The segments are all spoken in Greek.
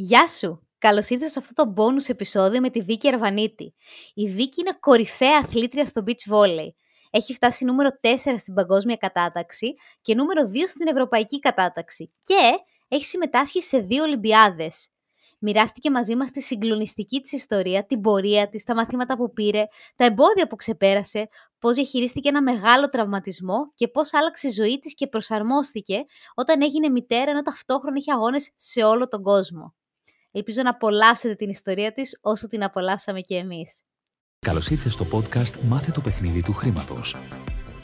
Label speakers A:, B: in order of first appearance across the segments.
A: Γεια σου! Καλώς ήρθες σε αυτό το bonus επεισόδιο με τη Βίκη Αρβανίτη. Η Βίκη είναι κορυφαία αθλήτρια στο beach volley. Έχει φτάσει νούμερο 4 στην παγκόσμια κατάταξη και νούμερο 2 στην ευρωπαϊκή κατάταξη. Και έχει συμμετάσχει σε δύο Ολυμπιάδες. Μοιράστηκε μαζί μας τη συγκλονιστική της ιστορία, την πορεία της, τα μαθήματα που πήρε, τα εμπόδια που ξεπέρασε, πώς διαχειρίστηκε ένα μεγάλο τραυματισμό και πώς άλλαξε η ζωή της και προσαρμόστηκε όταν έγινε μητέρα ενώ ταυτόχρονα είχε αγώνες σε όλο τον κόσμο. Ελπίζω να απολαύσετε την ιστορία της όσο την απολαύσαμε και εμείς.
B: Καλώς ήρθες στο podcast «Μάθε το παιχνίδι του χρήματος».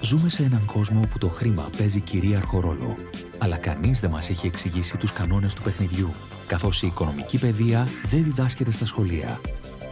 B: Ζούμε σε έναν κόσμο όπου το χρήμα παίζει κυρίαρχο ρόλο. Αλλά κανείς δεν μας έχει εξηγήσει τους κανόνες του παιχνιδιού, καθώς η οικονομική παιδεία δεν διδάσκεται στα σχολεία.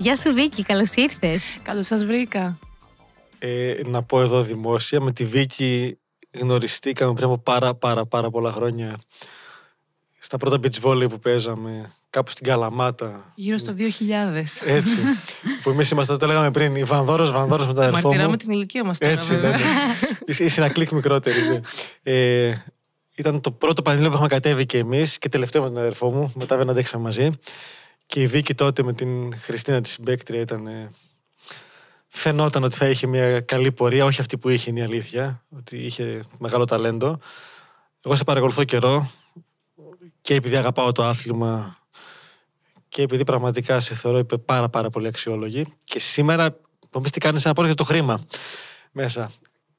A: Γεια σου Βίκη, καλώς ήρθες.
C: Καλώς σας βρήκα.
D: Ε, να πω εδώ δημόσια, με τη Βίκη γνωριστήκαμε πριν από πάρα πάρα πάρα πολλά χρόνια στα πρώτα beach volley που παίζαμε, κάπου στην Καλαμάτα.
C: Γύρω στο 2000.
D: Έτσι. που εμείς είμαστε, το λέγαμε πριν, η Βανδόρο, Βανδόρο με τον αδερφό μου.
C: Μαρτυράμε την ηλικία μας τώρα.
D: Έτσι,
C: βέβαια.
D: ναι, ναι. Είσαι, είσαι ένα κλικ μικρότερη. ναι. Ε, ήταν το πρώτο πανελλήνιο που είχαμε κατέβει και εμείς και τελευταίο με τον αδερφό μου. Μετά δεν αντέξαμε μαζί. Και η Βίκη τότε με την Χριστίνα της συμπέκτρια ήταν. ε, φαινόταν ότι θα είχε μια καλή πορεία, όχι αυτή που είχε είναι η αλήθεια, ότι είχε μεγάλο ταλέντο. Εγώ σε παρακολουθώ καιρό και επειδή αγαπάω το άθλημα και επειδή πραγματικά σε θεωρώ είπε πάρα πάρα πολύ αξιόλογη και σήμερα μου τι κάνεις ένα πόδι για το χρήμα μέσα.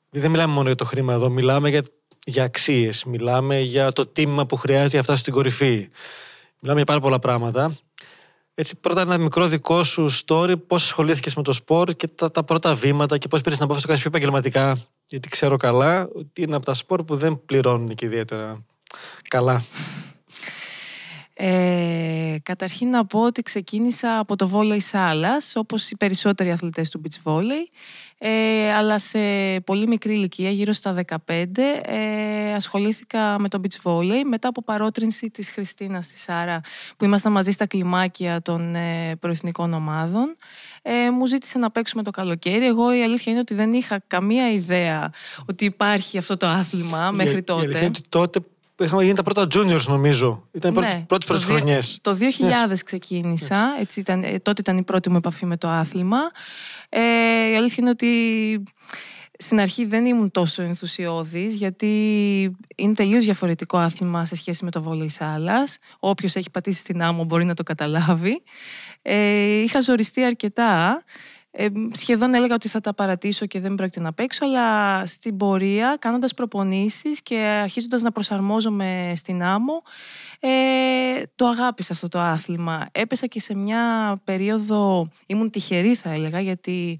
D: Δεν μιλάμε μόνο για το χρήμα εδώ, μιλάμε για, για αξίες, μιλάμε για το τίμημα που χρειάζεται για να φτάσει στην κορυφή. Μιλάμε για πάρα πολλά πράγματα. Έτσι, πρώτα ένα μικρό δικό σου story, πώς ασχολήθηκες με το σπορ και τα, τα πρώτα βήματα και πώς πήρες την απόφαση να το κάνεις πιο επαγγελματικά. Γιατί ξέρω καλά ότι είναι από τα σπορ που δεν πληρώνουν και ιδιαίτερα καλά.
C: Ε, καταρχήν να πω ότι ξεκίνησα από το βόλεϊ σάλας, όπως οι περισσότεροι αθλητές του beach volley. Ε, αλλά σε πολύ μικρή ηλικία, γύρω στα 15, ε, ασχολήθηκα με το beach volley μετά από παρότρινση της Χριστίνας της Σάρα που ήμασταν μαζί στα κλιμάκια των ε, προεθνικών ομάδων. Ε, μου ζήτησε να παίξουμε το καλοκαίρι. Εγώ η αλήθεια είναι ότι δεν είχα καμία ιδέα ότι υπάρχει αυτό το άθλημα μέχρι
D: Η- Η
C: τότε.
D: αλήθεια είναι ότι τότε είχαμε γίνει τα πρώτα juniors νομίζω. Ήταν οι πρώτες,
C: Ναι,
D: πρώτες,
C: το
D: πρώτες
C: δι-
D: χρονιές.
C: Το 2000 ξεκίνησα, έτσι ήταν, ε, τότε ήταν η πρώτη μου επαφή με το άθλημα. Ε, η αλήθεια είναι ότι στην αρχή δεν ήμουν τόσο ενθουσιώδης γιατί είναι τελείως διαφορετικό άθλημα σε σχέση με το βόλεϊ σάλας. Όποιος έχει πατήσει στην άμμο μπορεί να το καταλάβει. Ε, είχα ζοριστεί αρκετά. Ε, σχεδόν έλεγα ότι θα τα παρατήσω και δεν πρόκειται να παίξω, αλλά στην πορεία, κάνοντας προπονήσεις και αρχίζοντας να προσαρμόζομαι στην άμμο, ε, το αγάπησα αυτό το άθλημα. Έπεσα και σε μια περίοδο, ήμουν τυχερή θα έλεγα, γιατί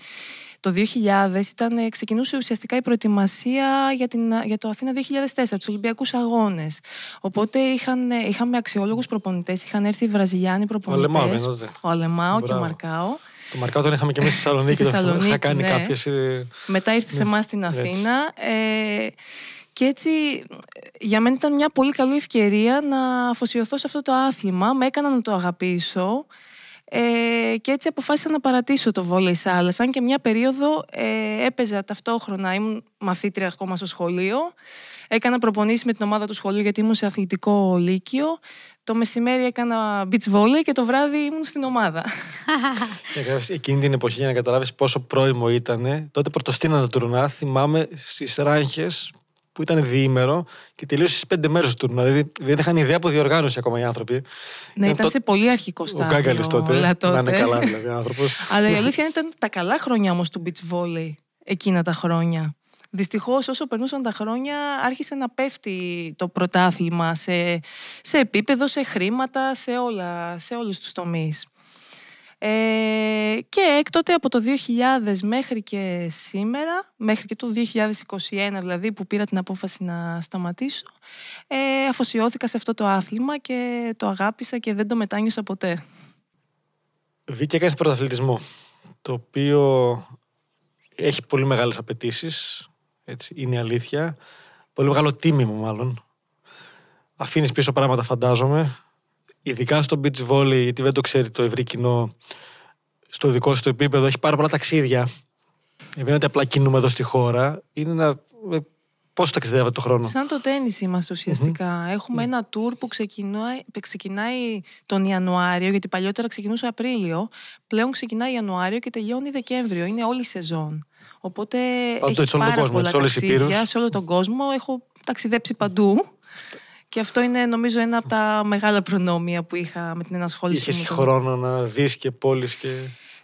C: το 2000 ήταν, ε, ξεκινούσε ουσιαστικά η προετοιμασία για, την, για το Αθήνα 2004, τους Ολυμπιακούς Αγώνες. Οπότε είχαν, ε, είχαμε αξιόλογους προπονητές, είχαν έρθει οι Βραζιλιάνοι προπονητές.
D: Αλεμάο ήταν τότε.
C: Ο Αλεμάο και ο
D: Μπράβο.
C: Μαρκάο.
D: Το Μαρκάο τον είχαμε και εμείς στη Θεσσαλονίκη.
C: Στη
D: το θυμάμαι. Είχα
C: Θεσσαλονίκη,
D: κάνει
C: ναι.
D: κάποιες... ε,
C: Μετά ήρθε σε
D: Ναι,
C: εμάς στην
D: έτσι.
C: Αθήνα. Ε, και έτσι για μένα ήταν μια πολύ καλή ευκαιρία να αφοσιωθώ σε αυτό το άθλημα. Με έκανα να το αγαπήσω. Ε, και έτσι αποφάσισα να παρατήσω το βόλεϊ σάλας. Αν και μια περίοδο ε, έπαιζα ταυτόχρονα, ήμουν μαθήτρια ακόμα στο σχολείο. Έκανα προπονήσεις με την ομάδα του σχολείου γιατί ήμουν σε αθλητικό λύκειο. Το μεσημέρι έκανα beach volley και το βράδυ ήμουν στην ομάδα.
D: Και ακριβώς Εκείνη την εποχή, για να καταλάβεις πόσο πρόημο ήταν, τότε πρωτοστήναν τα τουρνά. Θυμάμαι στις ράγχες που ήταν διήμερο και τελείωσε στις πέντε μέρες του τουρνά. Δηλαδή δεν είχαν ιδέα από διοργάνωση ακόμα οι άνθρωποι.
C: ναι,
D: Ήταν
C: ήταν
D: το-
C: σε πολύ αρχικό
D: Ο
C: στάδιο.
D: Γκάγκαλης τότε.
C: όλα
D: Να είναι καλά, δηλαδή, άνθρωπος.
C: Αλλά η αλήθεια είναι ήταν τα καλά χρόνια όμως του beach volley εκείνα τα χρόνια. Δυστυχώς, όσο περνούσαν τα χρόνια, άρχισε να πέφτει το πρωτάθλημα σε, σε επίπεδο, σε χρήματα, σε, όλα, σε όλους τους τομείς. Ε, και έκτοτε από το 2000 μέχρι και σήμερα, μέχρι και το 2021 δηλαδή που πήρα την απόφαση να σταματήσω, ε, αφοσιώθηκα σε αυτό το άθλημα και το αγάπησα και δεν το μετάνιωσα ποτέ.
D: Βίκη έκανε πρωταθλητισμός, το οποίο έχει πολύ μεγάλες απαιτήσεις. Έτσι, είναι η αλήθεια. Πολύ μεγάλο τίμημα μάλλον. Αφήνεις πίσω πράγματα φαντάζομαι. Ειδικά στο beach volley, γιατί δεν το ξέρει το ευρύ κοινό, στο δικό σου το επίπεδο έχει πάρα πολλά ταξίδια. Δεν είναι ότι απλά κινούμε εδώ στη χώρα. Είναι ένα Πόσο ταξιδεύετε το χρόνο;
C: Σαν το τέννις είμαστε Έχουμε ένα tour που ξεκινάει, ξεκινάει τον Ιανουάριο, γιατί παλιότερα ξεκινούσε Απρίλιο. Πλέον ξεκινάει Ιανουάριο και τελειώνει Δεκέμβριο. Είναι όλη η σεζόν. Οπότε Πάντω, έχει πάρα κόσμο, πολλά ταξίδια σε όλο τον κόσμο. Έχω ταξιδέψει παντού. Και αυτό είναι νομίζω ένα από τα μεγάλα προνόμια που είχα με την ενασχόληση.
D: Είχες χρόνο να δεις και πόλεις και.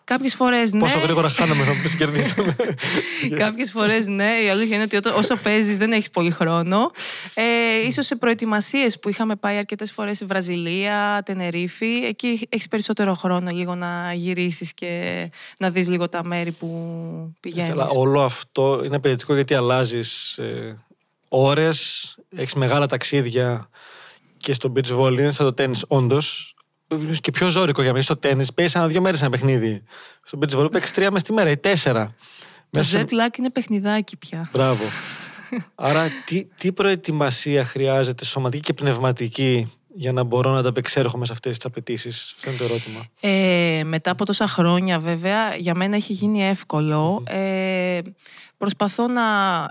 C: Κάποιες φορές ναι.
D: Πόσο γρήγορα χάναμε να πεις κερδίσαμε.
C: Κάποιες φορές ναι. Η αλήθεια είναι ότι όσο παίζεις δεν έχεις πολύ χρόνο. Ε, ίσως σε προετοιμασίες που είχαμε πάει αρκετές φορές σε Βραζιλία, Τενερίφη. Εκεί έχεις περισσότερο χρόνο λίγο να γυρίσεις και να δεις λίγο τα μέρη που πηγαίνεις.
D: Αλλά όλο αυτό είναι απαιτητικό γιατί αλλάζεις ε, ώρες, έχεις μεγάλα ταξίδια και στο beach volley είναι σαν το τέννη, όντως και πιο ζώρικο για μένα. Στο τέννη παίζει ένα δύο μέρες ένα παιχνίδι. Στο beach volley παίξει τρία μες τη μέρα ή τέσσερα.
C: Το Μέσα... jet lag είναι παιχνιδάκι πια.
D: Μπράβο. Άρα, τι, τι προετοιμασία χρειάζεται σωματική και πνευματική για να μπορώ να ανταπεξέρχομαι σε αυτές τις απαιτήσεις, Αυτό είναι το ερώτημα.
C: Ε, μετά από τόσα χρόνια, βέβαια, για μένα έχει γίνει εύκολο. Ε, Προσπαθώ να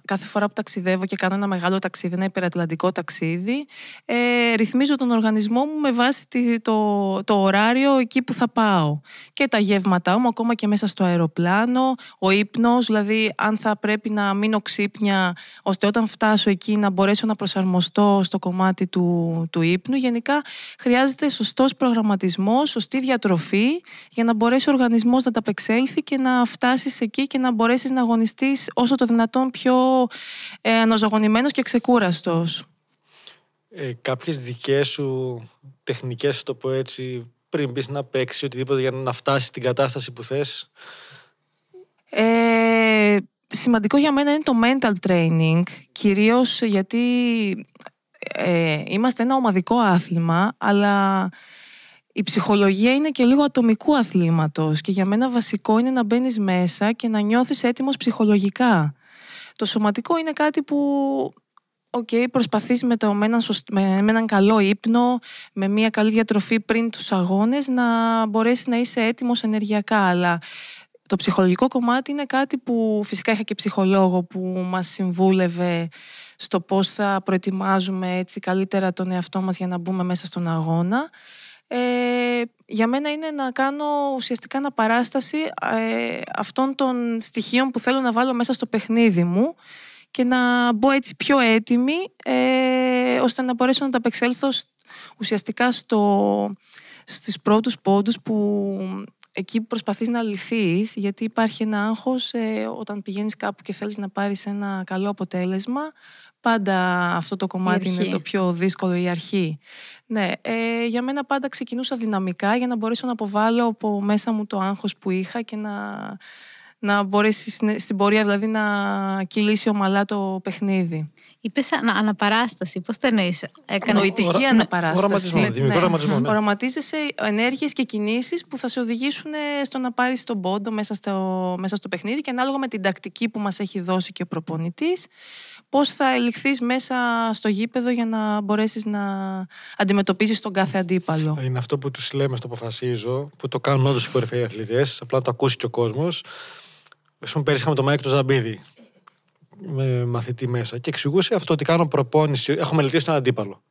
C: κάθε φορά που ταξιδεύω και κάνω ένα μεγάλο ταξίδι, ένα υπερατλαντικό ταξίδι, ε, ρυθμίζω τον οργανισμό μου με βάση το, το ωράριο εκεί που θα πάω. Και τα γεύματά μου, ακόμα και μέσα στο αεροπλάνο, ο ύπνος, δηλαδή αν θα πρέπει να μείνω ξύπνια, ώστε όταν φτάσω εκεί να μπορέσω να προσαρμοστώ στο κομμάτι του, του ύπνου. Γενικά χρειάζεται σωστός προγραμματισμός, σωστή διατροφή, για να μπορέσει ο οργανισμός να ταπεξέλθει και να φτάσεις εκεί και να μπορέσεις να αγωνιστείς όσο το δυνατόν πιο ε, αναζωογονημένος και ξεκούραστος.
D: Ε, κάποιες δικές σου τεχνικές, το πω έτσι, πριν μπει να παίξεις οτιδήποτε για να φτάσεις στην κατάσταση που θες.
C: Ε, σημαντικό για μένα είναι το mental training, κυρίως γιατί ε, είμαστε ένα ομαδικό άθλημα, αλλά η ψυχολογία είναι και λίγο ατομικού αθλήματος και για μένα βασικό είναι να μπαίνεις μέσα και να νιώθεις έτοιμος ψυχολογικά. Το σωματικό είναι κάτι που okay, προσπαθείς με, το, με, έναν, με, έναν καλό ύπνο, με μια καλή διατροφή πριν τους αγώνες να μπορέσεις να είσαι έτοιμος ενεργειακά. Αλλά το ψυχολογικό κομμάτι είναι κάτι που φυσικά είχα και ψυχολόγο που μας συμβούλευε στο πώς θα προετοιμάζουμε έτσι καλύτερα τον εαυτό μας για να μπούμε μέσα στον αγώνα ε, για μένα είναι να κάνω ουσιαστικά αναπαράσταση ε, αυτών των στοιχείων που θέλω να βάλω μέσα στο παιχνίδι μου και να μπω έτσι πιο έτοιμη ε, ώστε να μπορέσω να τα απεξέλθω ουσιαστικά στο, στις πρώτους πόντους που εκεί προσπαθείς να λυθείς γιατί υπάρχει ένα άγχος ε, όταν πηγαίνεις κάπου και θέλεις να πάρεις ένα καλό αποτέλεσμα πάντα αυτό το κομμάτι είναι το πιο δύσκολο, η αρχή. Ναι, ε, για μένα πάντα ξεκινούσα δυναμικά για να μπορέσω να αποβάλω από μέσα μου το άγχος που είχα και να, να μπορέσει στην πορεία δηλαδή να κυλήσει ομαλά το παιχνίδι.
A: Είπες αναπαράσταση, πώς το εννοείς;
C: Νοητική αναπαράσταση.
D: Οραματισμό, ναι. δημιουργικό οραματισμό. Ναι.
C: Οραματίζεσαι ενέργειες και κινήσεις που θα σε οδηγήσουν στο να πάρεις τον πόντο μέσα στο, μέσα στο παιχνίδι και ανάλογα με την τακτική που μας έχει δώσει και ο προπονητής, πώς θα ελιχθεί μέσα στο γήπεδο για να μπορέσεις να αντιμετωπίσεις τον κάθε αντίπαλο;
D: Είναι αυτό που τους λέμε στο αποφασίζω, που το κάνουν όντως οι κορυφαίοι αθλητές, απλά το ακούσει και ο κόσμος. Α πούμε, πέρυσι είχαμε το Μάικ του Ζαμπίδη με μαθητή μέσα και εξηγούσε αυτό ότι κάνω προπόνηση. Έχω μελετήσει τον αντίπαλο.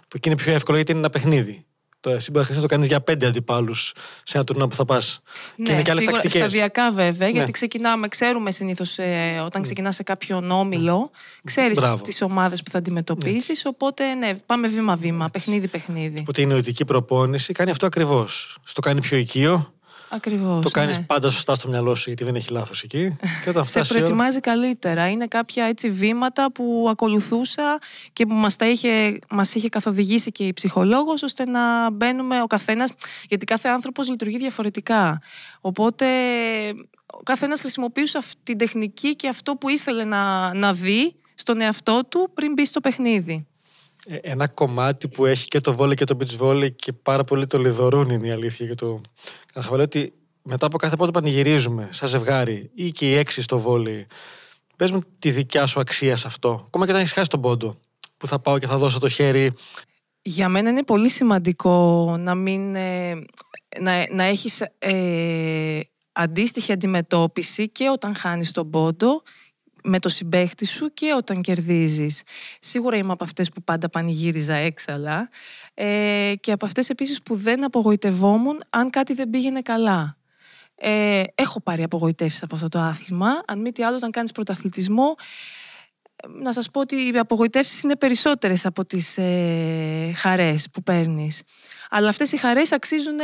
D: Που εκεί είναι πιο εύκολο γιατί είναι ένα παιχνίδι. Το εσύ μπορεί να το κάνεις για πέντε αντιπάλους σε ένα τουρνά που θα πας.
C: Ναι, και είναι και άλλες τακτικές. Σταδιακά βέβαια, ναι. γιατί ξεκινάμε, ξέρουμε συνήθως ε, όταν ξεκινάς σε κάποιον όμιλο, ξέρεις τις ομάδες που θα αντιμετωπίσεις. Ναι. Οπότε ναι, πάμε βήμα-βήμα, παιχνίδι-παιχνίδι.
D: Οπότε η νοητική προπόνηση κάνει αυτό ακριβώς. Στο κάνει πιο οικείο,
C: Ακριβώς.
D: Το κάνεις ναι. πάντα σωστά στο μυαλό σου, γιατί δεν έχει λάθος εκεί.
C: Και όταν Σε προετοιμάζει ώρα... καλύτερα. Είναι κάποια έτσι βήματα που ακολουθούσα και που μας είχε, μας είχε καθοδηγήσει και η ψυχολόγος, ώστε να μπαίνουμε ο καθένας. Γιατί κάθε άνθρωπος λειτουργεί διαφορετικά. Οπότε ο καθένας χρησιμοποιούσε αυτή την τεχνική και αυτό που ήθελε να, να δει στον εαυτό του πριν μπει στο παιχνίδι.
D: Ε, ένα κομμάτι που έχει και το βόλεϊ και το beach volley και πάρα πολύ το λιδωρούν είναι η αλήθεια και το Χαβαλέ ότι μετά από κάθε πόντο πανηγυρίζουμε σαν ζευγάρι ή και οι έξι στο βόλεϊ. Πες μου τη δικιά σου αξία σε αυτό. Ακόμα και όταν έχεις χάσει τον πόντο που θα πάω και θα δώσω το χέρι.
C: Για μένα είναι πολύ σημαντικό να μην... Ε, να, να έχεις ε, αντίστοιχη αντιμετώπιση και όταν χάνεις τον πόντο με το συμπέχτη σου και όταν κερδίζεις. Σίγουρα είμαι από αυτές που πάντα πανηγύριζα έξαλα ε, και από αυτές επίσης που δεν απογοητευόμουν αν κάτι δεν πήγαινε καλά. Ε, έχω πάρει απογοητεύσεις από αυτό το άθλημα. Αν μη τι άλλο, όταν κάνεις πρωταθλητισμό, να σας πω ότι οι απογοητεύσεις είναι περισσότερες από τις ε, χαρές που παίρνεις. Αλλά αυτές οι χαρές αξίζουν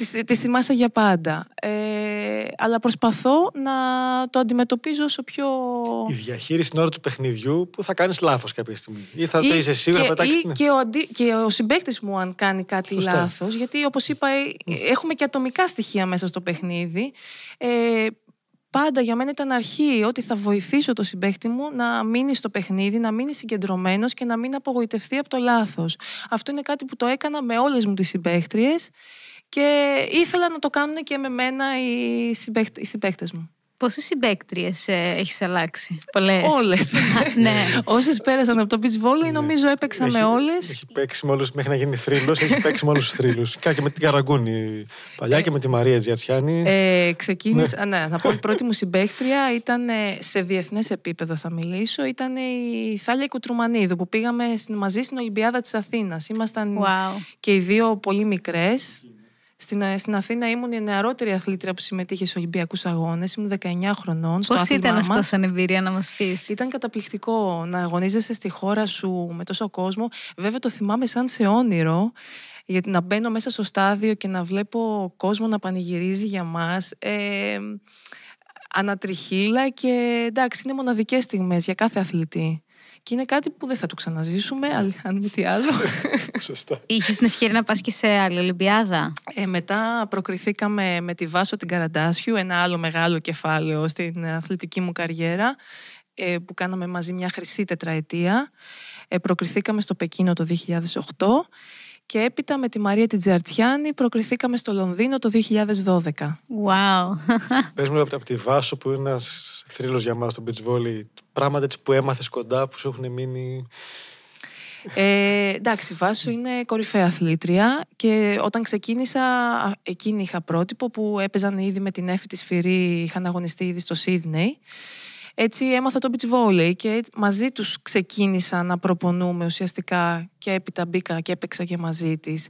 C: τις, τις θυμάσαι για πάντα. Ε, αλλά προσπαθώ να το αντιμετωπίζω όσο πιο...
D: Η διαχείριση στην ώρα του παιχνιδιού που θα κάνεις λάθος κάποια στιγμή. Ή θα ή, το είσαι σίγουρα
C: και, ή, και, ο αντι... και ο συμπέκτης μου αν κάνει κάτι Σωστά. λάθος. Γιατί όπως είπα ε, έχουμε και ατομικά στοιχεία μέσα στο παιχνίδι. Ε, πάντα για μένα ήταν αρχή ότι θα βοηθήσω το συμπέχτη μου να μείνει στο παιχνίδι, να μείνει συγκεντρωμένος και να μην απογοητευτεί από το λάθος. Αυτό είναι κάτι που το έκανα με όλες μου τις συμπαίχτριε και ήθελα να το κάνουν και με μένα οι, συμπαίχτε μου.
A: Πόσες συμπαίκτριες ε, έχεις αλλάξει, Πολλές.
C: Όλες. ναι. Όσες πέρασαν από το beach volley, ναι. νομίζω έπαιξα με όλες.
D: Έχει παίξει με όλους μέχρι να γίνει θρύλος. έχει παίξει με όλους τους θρύλους. Και με την Καραγκούνη παλιά ε, και με τη Μαρία Τζιαρτσιάνη.
C: Ε, ξεκίνησα. Ναι. ναι, θα πω η πρώτη μου συμπαίκτρια ήταν σε διεθνές επίπεδο, θα μιλήσω. Ήταν η Θάλια Κουτρουμανίδου που πήγαμε μαζί στην Ολυμπιάδα της Αθήνας. Ήμασταν
A: wow.
C: και οι δύο πολύ μικρές. Στην, ε, στην Αθήνα ήμουν η νεαρότερη αθλήτρια που συμμετείχε στους Ολυμπιακούς Αγώνες. Ήμουν 19 χρονών.
A: Πώς ήταν αυτό σαν εμπειρία να μας πεις;
C: Ήταν καταπληκτικό να αγωνίζεσαι στη χώρα σου με τόσο κόσμο. Βέβαια το θυμάμαι σαν σε όνειρο. Γιατί να μπαίνω μέσα στο στάδιο και να βλέπω κόσμο να πανηγυρίζει για μας. Ε, ανατριχίλα και εντάξει είναι μοναδικές στιγμές για κάθε αθλητή. Και είναι κάτι που δεν θα το ξαναζήσουμε, αν μη τι άλλο.
D: Σωστά.
A: Είχες την ευκαιρία να πας και σε άλλη Ολυμπιάδα;
C: Ε, μετά προκριθήκαμε με τη Βάσο την Καραντάσιου, ένα άλλο μεγάλο κεφάλαιο στην αθλητική μου καριέρα, ε, που κάναμε μαζί μια χρυσή τετραετία. Ε, προκριθήκαμε στο Πεκίνο το 2008 και έπειτα με τη Μαρία Τιτζαρτιάνη προκριθήκαμε στο Λονδίνο το 2012.
A: Wow.
D: Πες μου από τη Βάσο που είναι ένας θρύλος για μας στο beach volley, πράγματα έτσι που έμαθες κοντά που σου έχουν μείνει...
C: Ε, εντάξει, Βάσο είναι κορυφαία αθλήτρια και όταν ξεκίνησα εκείνη είχα πρότυπο που έπαιζαν ήδη με την έφη της Φυρή, είχαν αγωνιστεί ήδη στο Σίδνεϊ έτσι έμαθα το beach volley και μαζί τους ξεκίνησα να προπονούμε ουσιαστικά και έπειτα μπήκα και έπαιξα και μαζί της.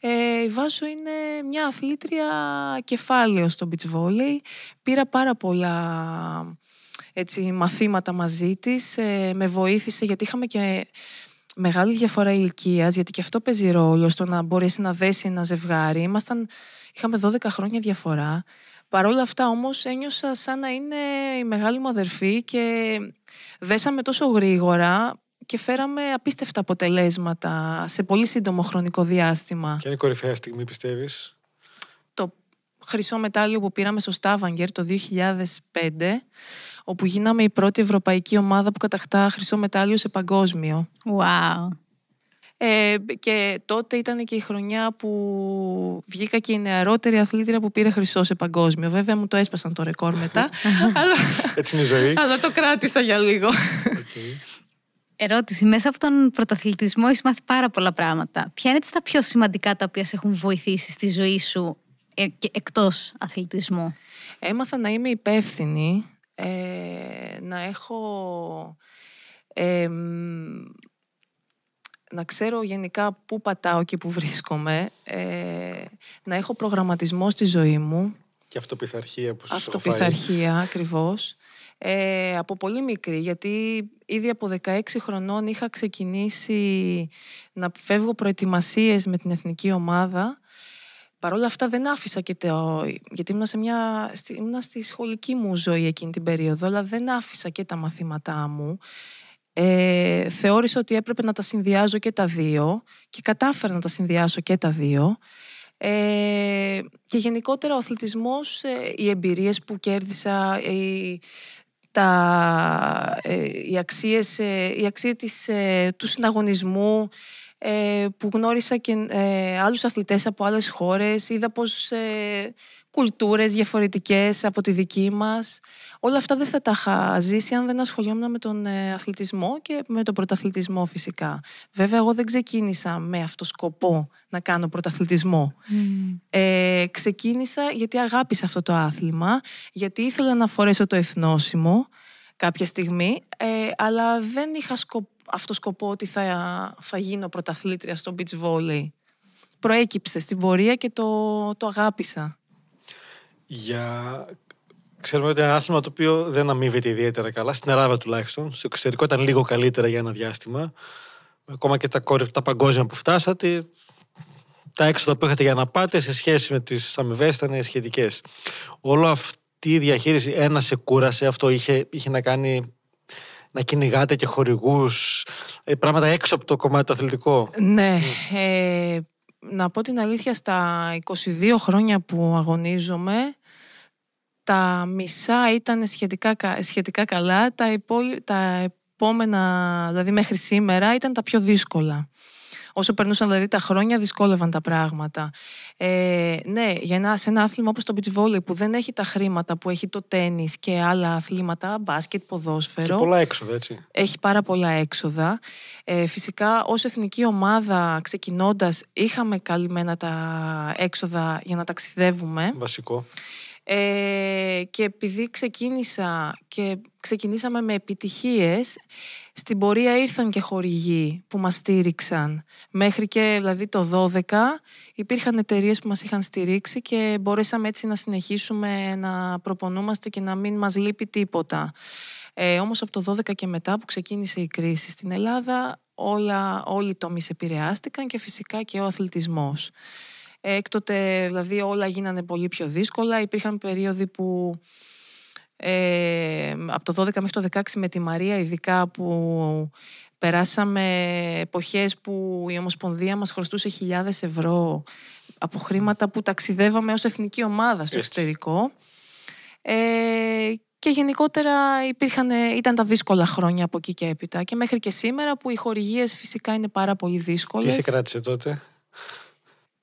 C: Ε, η Βάσο είναι μια αθλήτρια κεφάλαιο στο beach volley. Πήρα πάρα πολλά έτσι, μαθήματα μαζί της. Ε, με βοήθησε γιατί είχαμε και μεγάλη διαφορά ηλικίας, γιατί και αυτό παίζει ρόλο στο να μπορέσει να δέσει ένα ζευγάρι. Ήμασταν, είχαμε 12 χρόνια διαφορά. Παρ' όλα αυτά όμως ένιωσα σαν να είναι η μεγάλη μου αδερφή και δέσαμε τόσο γρήγορα και φέραμε απίστευτα αποτελέσματα σε πολύ σύντομο χρονικό διάστημα.
D: Ποια είναι η κορυφαία στιγμή πιστεύεις;
C: Το χρυσό μετάλλιο που πήραμε στο Στάβαγκερ το 2005 όπου γίναμε η πρώτη ευρωπαϊκή ομάδα που κατακτά χρυσό μετάλλιο σε παγκόσμιο.
A: Wow.
C: Ε, και τότε ήταν και η χρονιά που βγήκα και η νεαρότερη αθλήτρια που πήρε χρυσό σε παγκόσμιο. Βέβαια μου το έσπασαν το ρεκόρ μετά. αλλά,
D: Έτσι είναι η ζωή.
C: αλλά το κράτησα για λίγο.
A: Okay. Ερώτηση. Μέσα από τον πρωταθλητισμό έχεις μάθει πάρα πολλά πράγματα. Ποια είναι τα πιο σημαντικά τα οποία σε έχουν βοηθήσει στη ζωή σου ε, και εκτός αθλητισμού;
C: Έμαθα να είμαι υπεύθυνη, ε, να έχω... Ε, να ξέρω γενικά πού πατάω και πού βρίσκομαι, ε, να έχω προγραμματισμό στη ζωή μου.
D: Και αυτοπιθαρχία που σου
C: Αυτοπιθαρχία, ακριβώς. Ε, από πολύ μικρή, γιατί ήδη από 16 χρονών είχα ξεκινήσει να φεύγω προετοιμασίες με την εθνική ομάδα. Παρ' όλα αυτά δεν άφησα και το... γιατί ήμουν, σε μια... ήμουν στη σχολική μου ζωή εκείνη την περίοδο, αλλά δεν άφησα και τα μαθήματά μου ε, θεώρησα ότι έπρεπε να τα συνδυάζω και τα δύο και κατάφερα να τα συνδυάσω και τα δύο. Ε, και γενικότερα ο αθλητισμός, ε, οι εμπειρίες που κέρδισα, η, τα, ε, οι αξίες, ε, η αξία της, ε, του συναγωνισμού, ε, που γνώρισα και ε, άλλους αθλητές από άλλες χώρες. Είδα πως ε, κουλτούρες διαφορετικές από τη δική μας. Όλα αυτά δεν θα τα είχα ζήσει αν δεν ασχολιόμουν με τον ε, αθλητισμό και με τον πρωταθλητισμό φυσικά. Βέβαια, εγώ δεν ξεκίνησα με αυτό σκοπό να κάνω πρωταθλητισμό. Ε, ξεκίνησα γιατί αγάπησα αυτό το άθλημα, γιατί ήθελα να φορέσω το εθνόσημο κάποια στιγμή, ε, αλλά δεν είχα σκοπό, αυτός σκοπό ότι θα, θα γίνω πρωταθλήτρια στο beach volley. Προέκυψε στην πορεία και το, το αγάπησα.
D: Για... Ξέρουμε ότι είναι ένα άθλημα το οποίο δεν αμείβεται ιδιαίτερα καλά, στην Ελλάδα τουλάχιστον. Στο εξωτερικό ήταν λίγο καλύτερα για ένα διάστημα. Ακόμα και τα, τα παγκόσμια που φτάσατε, τα έξοδα που είχατε για να πάτε σε σχέση με τις αμοιβές ήταν σχετικές. Όλο αυτή η διαχείριση, ένα σε κούρασε, αυτό είχε, είχε να κάνει να κυνηγάτε και χορηγούς, ε, πράγματα έξω από το κομμάτι το αθλητικό.
C: Ναι. Ε, να πω την αλήθεια, στα 22 χρόνια που αγωνίζομαι, τα μισά ήταν σχετικά, σχετικά καλά, τα, τα επόμενα, δηλαδή μέχρι σήμερα, ήταν τα πιο δύσκολα όσο περνούσαν δηλαδή τα χρόνια, δυσκόλευαν τα πράγματα. Ε, ναι, για ένα, σε ένα άθλημα όπως το beach volley που δεν έχει τα χρήματα που έχει το τέννις και άλλα αθλήματα, μπάσκετ, ποδόσφαιρο. Και
D: πολλά έξοδα, έτσι.
C: Έχει πάρα πολλά έξοδα. Ε, φυσικά, ως εθνική ομάδα ξεκινώντας, είχαμε καλυμμένα τα έξοδα για να ταξιδεύουμε.
D: Βασικό.
C: Ε, και επειδή ξεκίνησα και ξεκινήσαμε με επιτυχίες, στην πορεία ήρθαν και χορηγοί που μας στήριξαν. Μέχρι και δηλαδή το 12 υπήρχαν εταιρείες που μας είχαν στηρίξει και μπορέσαμε έτσι να συνεχίσουμε να προπονούμαστε και να μην μας λείπει τίποτα. Ε, όμως από το 12 και μετά που ξεκίνησε η κρίση στην Ελλάδα όλα, όλοι οι τομείς επηρεάστηκαν και φυσικά και ο αθλητισμός. Έκτοτε δηλαδή όλα γίνανε πολύ πιο δύσκολα. Υπήρχαν περίοδοι που ε, από το 12 μέχρι το 16 με τη Μαρία ειδικά που περάσαμε εποχές που η Ομοσπονδία μας χρωστούσε χιλιάδες ευρώ από χρήματα που ταξιδεύαμε ως εθνική ομάδα στο εξωτερικό. Ε, και γενικότερα υπήρχαν, ήταν τα δύσκολα χρόνια από εκεί και έπειτα. Και μέχρι και σήμερα που οι χορηγίες φυσικά είναι πάρα πολύ δύσκολες.
D: Τι σε κράτησε τότε;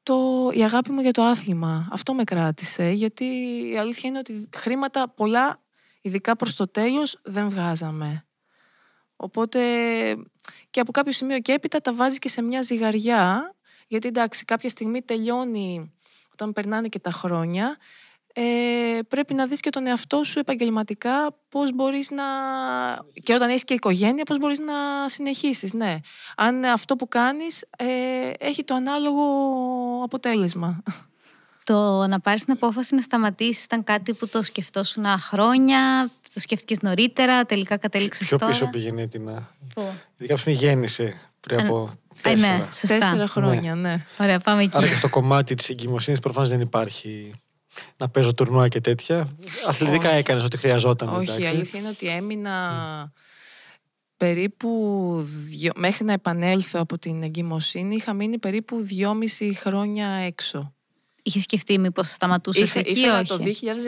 C: Το, η αγάπη μου για το άθλημα. Αυτό με κράτησε. Γιατί η αλήθεια είναι ότι χρήματα πολλά ειδικά προς το τέλος δεν βγάζαμε. Οπότε και από κάποιο σημείο και έπειτα τα βάζει και σε μια ζυγαριά, γιατί εντάξει κάποια στιγμή τελειώνει όταν περνάνε και τα χρόνια, ε, πρέπει να δεις και τον εαυτό σου επαγγελματικά πώς μπορείς να... και όταν έχεις και οικογένεια πώς μπορείς να συνεχίσεις, ναι. Αν αυτό που κάνεις ε, έχει το ανάλογο αποτέλεσμα
A: το να πάρεις την απόφαση να σταματήσεις ήταν κάτι που το σκεφτόσουν χρόνια, το σκέφτηκες νωρίτερα, τελικά κατέληξες τώρα.
D: Πιο πίσω πήγαινε την. Πού; Γιατί κάποιο γέννησε πριν από. Τέσσερα.
C: ναι, Τέσσερα χρόνια, ναι. ναι.
A: Ωραία, πάμε εκεί.
D: Άρα και στο κομμάτι της εγκυμοσύνης προφανώς δεν υπάρχει να παίζω τουρνουά και τέτοια. Αθλητικά έκανες ό,τι χρειαζόταν.
C: Όχι, η αλήθεια είναι ότι έμεινα περίπου μέχρι να επανέλθω από την εγκυμοσύνη είχα μείνει περίπου δυόμιση χρόνια έξω.
A: Είχες σκεφτεί μήπως σταματούσες εκεί ήθελα όχι;
C: Το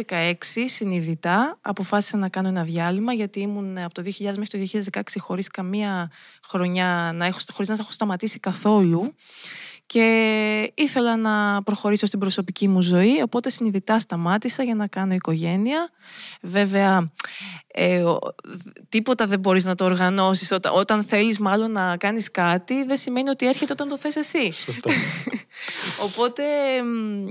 C: 2016 συνειδητά αποφάσισα να κάνω ένα διάλειμμα γιατί ήμουν από το 2000 μέχρι το 2016 χωρίς καμία χρονιά, να έχω, χωρίς να έχω σταματήσει καθόλου και ήθελα να προχωρήσω στην προσωπική μου ζωή, οπότε συνειδητά σταμάτησα για να κάνω οικογένεια. Βέβαια, ε, τίποτα δεν μπορείς να το οργανώσεις. Όταν, όταν θέλεις μάλλον να κάνεις κάτι, δεν σημαίνει ότι έρχεται όταν το θες εσύ.
D: Σωστά.
C: οπότε,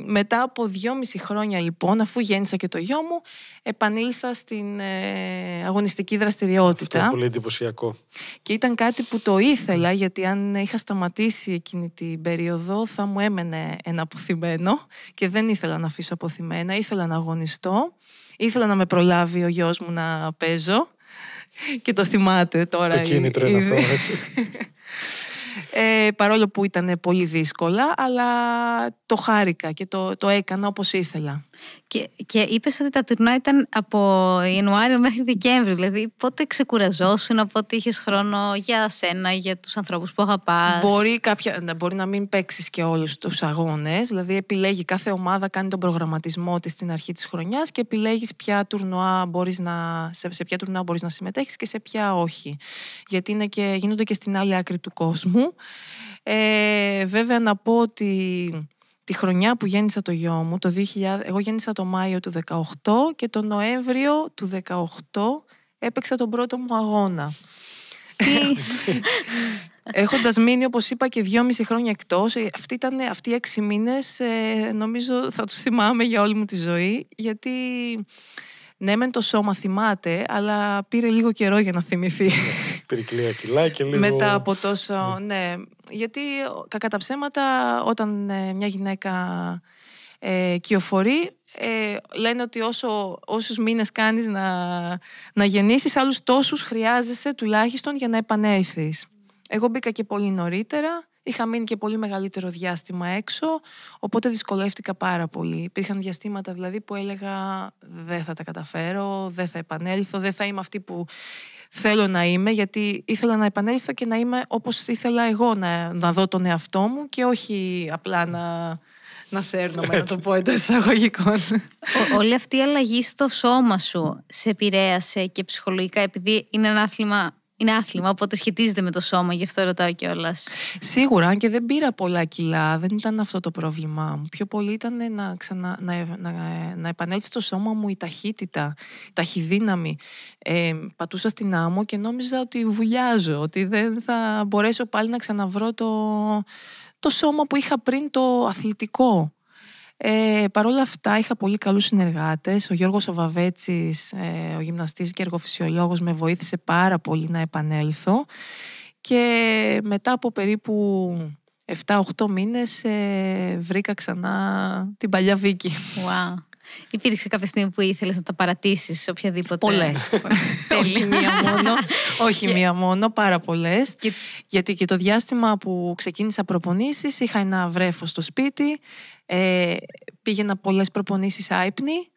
C: μετά από δυόμιση χρόνια λοιπόν, αφού γέννησα και το γιο μου, επανήλθα στην ε, αγωνιστική δραστηριότητα.
D: Αυτό πολύ εντυπωσιακό.
C: Και ήταν κάτι που το ήθελα, γιατί αν είχα σταματήσει εκείνη την περίοδο, θα μου έμενε ένα αποθυμένο και δεν ήθελα να αφήσω αποθυμένα, ήθελα να αγωνιστώ. Ήθελα να με προλάβει ο γιος μου να παίζω και το θυμάται τώρα.
D: Το κίνητρο είναι αυτό, έτσι.
C: Ε, παρόλο που ήταν πολύ δύσκολα, αλλά το χάρηκα και το, το έκανα όπως ήθελα.
A: Και, και είπες ότι τα τουρνά ήταν από Ιανουάριο μέχρι Δεκέμβριο. Δηλαδή, πότε ξεκουραζόσουν, πότε είχες χρόνο για σένα, για τους ανθρώπους που αγαπάς;
C: Μπορεί, κάποια, μπορεί να μην παίξεις και όλους τους αγώνες. Δηλαδή, επιλέγει κάθε ομάδα, κάνει τον προγραμματισμό της στην αρχή της χρονιάς και επιλέγεις ποια τουρνουά μπορείς να, σε, σε ποια τουρνουά μπορείς να συμμετέχεις και σε ποια όχι. Γιατί είναι και, γίνονται και στην άλλη άκρη του κόσμου. Ε, βέβαια, να πω ότι τη χρονιά που γέννησα το γιο μου, το 2000, εγώ γέννησα το Μάιο του 18 και το Νοέμβριο του 18 έπαιξα τον πρώτο μου αγώνα. Έχοντας μείνει, όπως είπα, και δυόμιση χρόνια εκτός, ε, αυτοί, ήταν, αυτοί οι έξι μήνες ε, νομίζω θα τους θυμάμαι για όλη μου τη ζωή, γιατί ναι, μεν το σώμα θυμάται, αλλά πήρε λίγο καιρό για να θυμηθεί.
D: Πήρε κιλά και λίγο...
C: Μετά από τόσο, ναι. Γιατί κακά τα ψέματα, όταν ε, μια γυναίκα ε, κυοφορεί, ε, λένε ότι όσο, όσους μήνες κάνεις να, να γεννήσεις, άλλους τόσους χρειάζεσαι τουλάχιστον για να επανέλθεις. Εγώ μπήκα και πολύ νωρίτερα, είχα μείνει και πολύ μεγαλύτερο διάστημα έξω, οπότε δυσκολεύτηκα πάρα πολύ. Υπήρχαν διαστήματα δηλαδή που έλεγα δεν θα τα καταφέρω, δεν θα επανέλθω, δεν θα είμαι αυτή που θέλω να είμαι, γιατί ήθελα να επανέλθω και να είμαι όπως ήθελα εγώ να, να δω τον εαυτό μου και όχι απλά να, να σέρνομαι, να το πω εντός εισαγωγικών.
A: όλη αυτή η αλλαγή στο σώμα σου σε επηρέασε και ψυχολογικά, επειδή είναι ένα άθλημα είναι άθλημα, οπότε σχετίζεται με το σώμα, γι' αυτό ρωτάω κιόλας.
C: Σίγουρα, αν και δεν πήρα πολλά κιλά, δεν ήταν αυτό το πρόβλημά μου. Πιο πολύ ήταν να, ξανα, να, να, να επανέλθει στο σώμα μου η ταχύτητα, η ταχυδύναμη. Ε, πατούσα στην άμμο και νόμιζα ότι βουλιάζω, ότι δεν θα μπορέσω πάλι να ξαναβρω το, το σώμα που είχα πριν το αθλητικό. Ε, Παρ' όλα αυτά είχα πολύ καλούς συνεργάτες. Ο Γιώργος Οβαβέτσης, ε, ο γυμναστής και εργοφυσιολόγος, με βοήθησε πάρα πολύ να επανέλθω. Και μετά από περίπου 7-8 μήνες ε, βρήκα ξανά την παλιά Βίκη.
A: Wow. Υπήρξε κάποια στιγμή που ήθελες να τα παρατήσεις οποιαδήποτε.
C: Πολλές. Όχι μία μόνο. Όχι μία μόνο, πάρα πολλές. Γιατί και το διάστημα που ξεκίνησα προπονήσεις είχα ένα βρέφος στο σπίτι. Ε, πήγαινα πολλές προπονήσεις άϊπνη.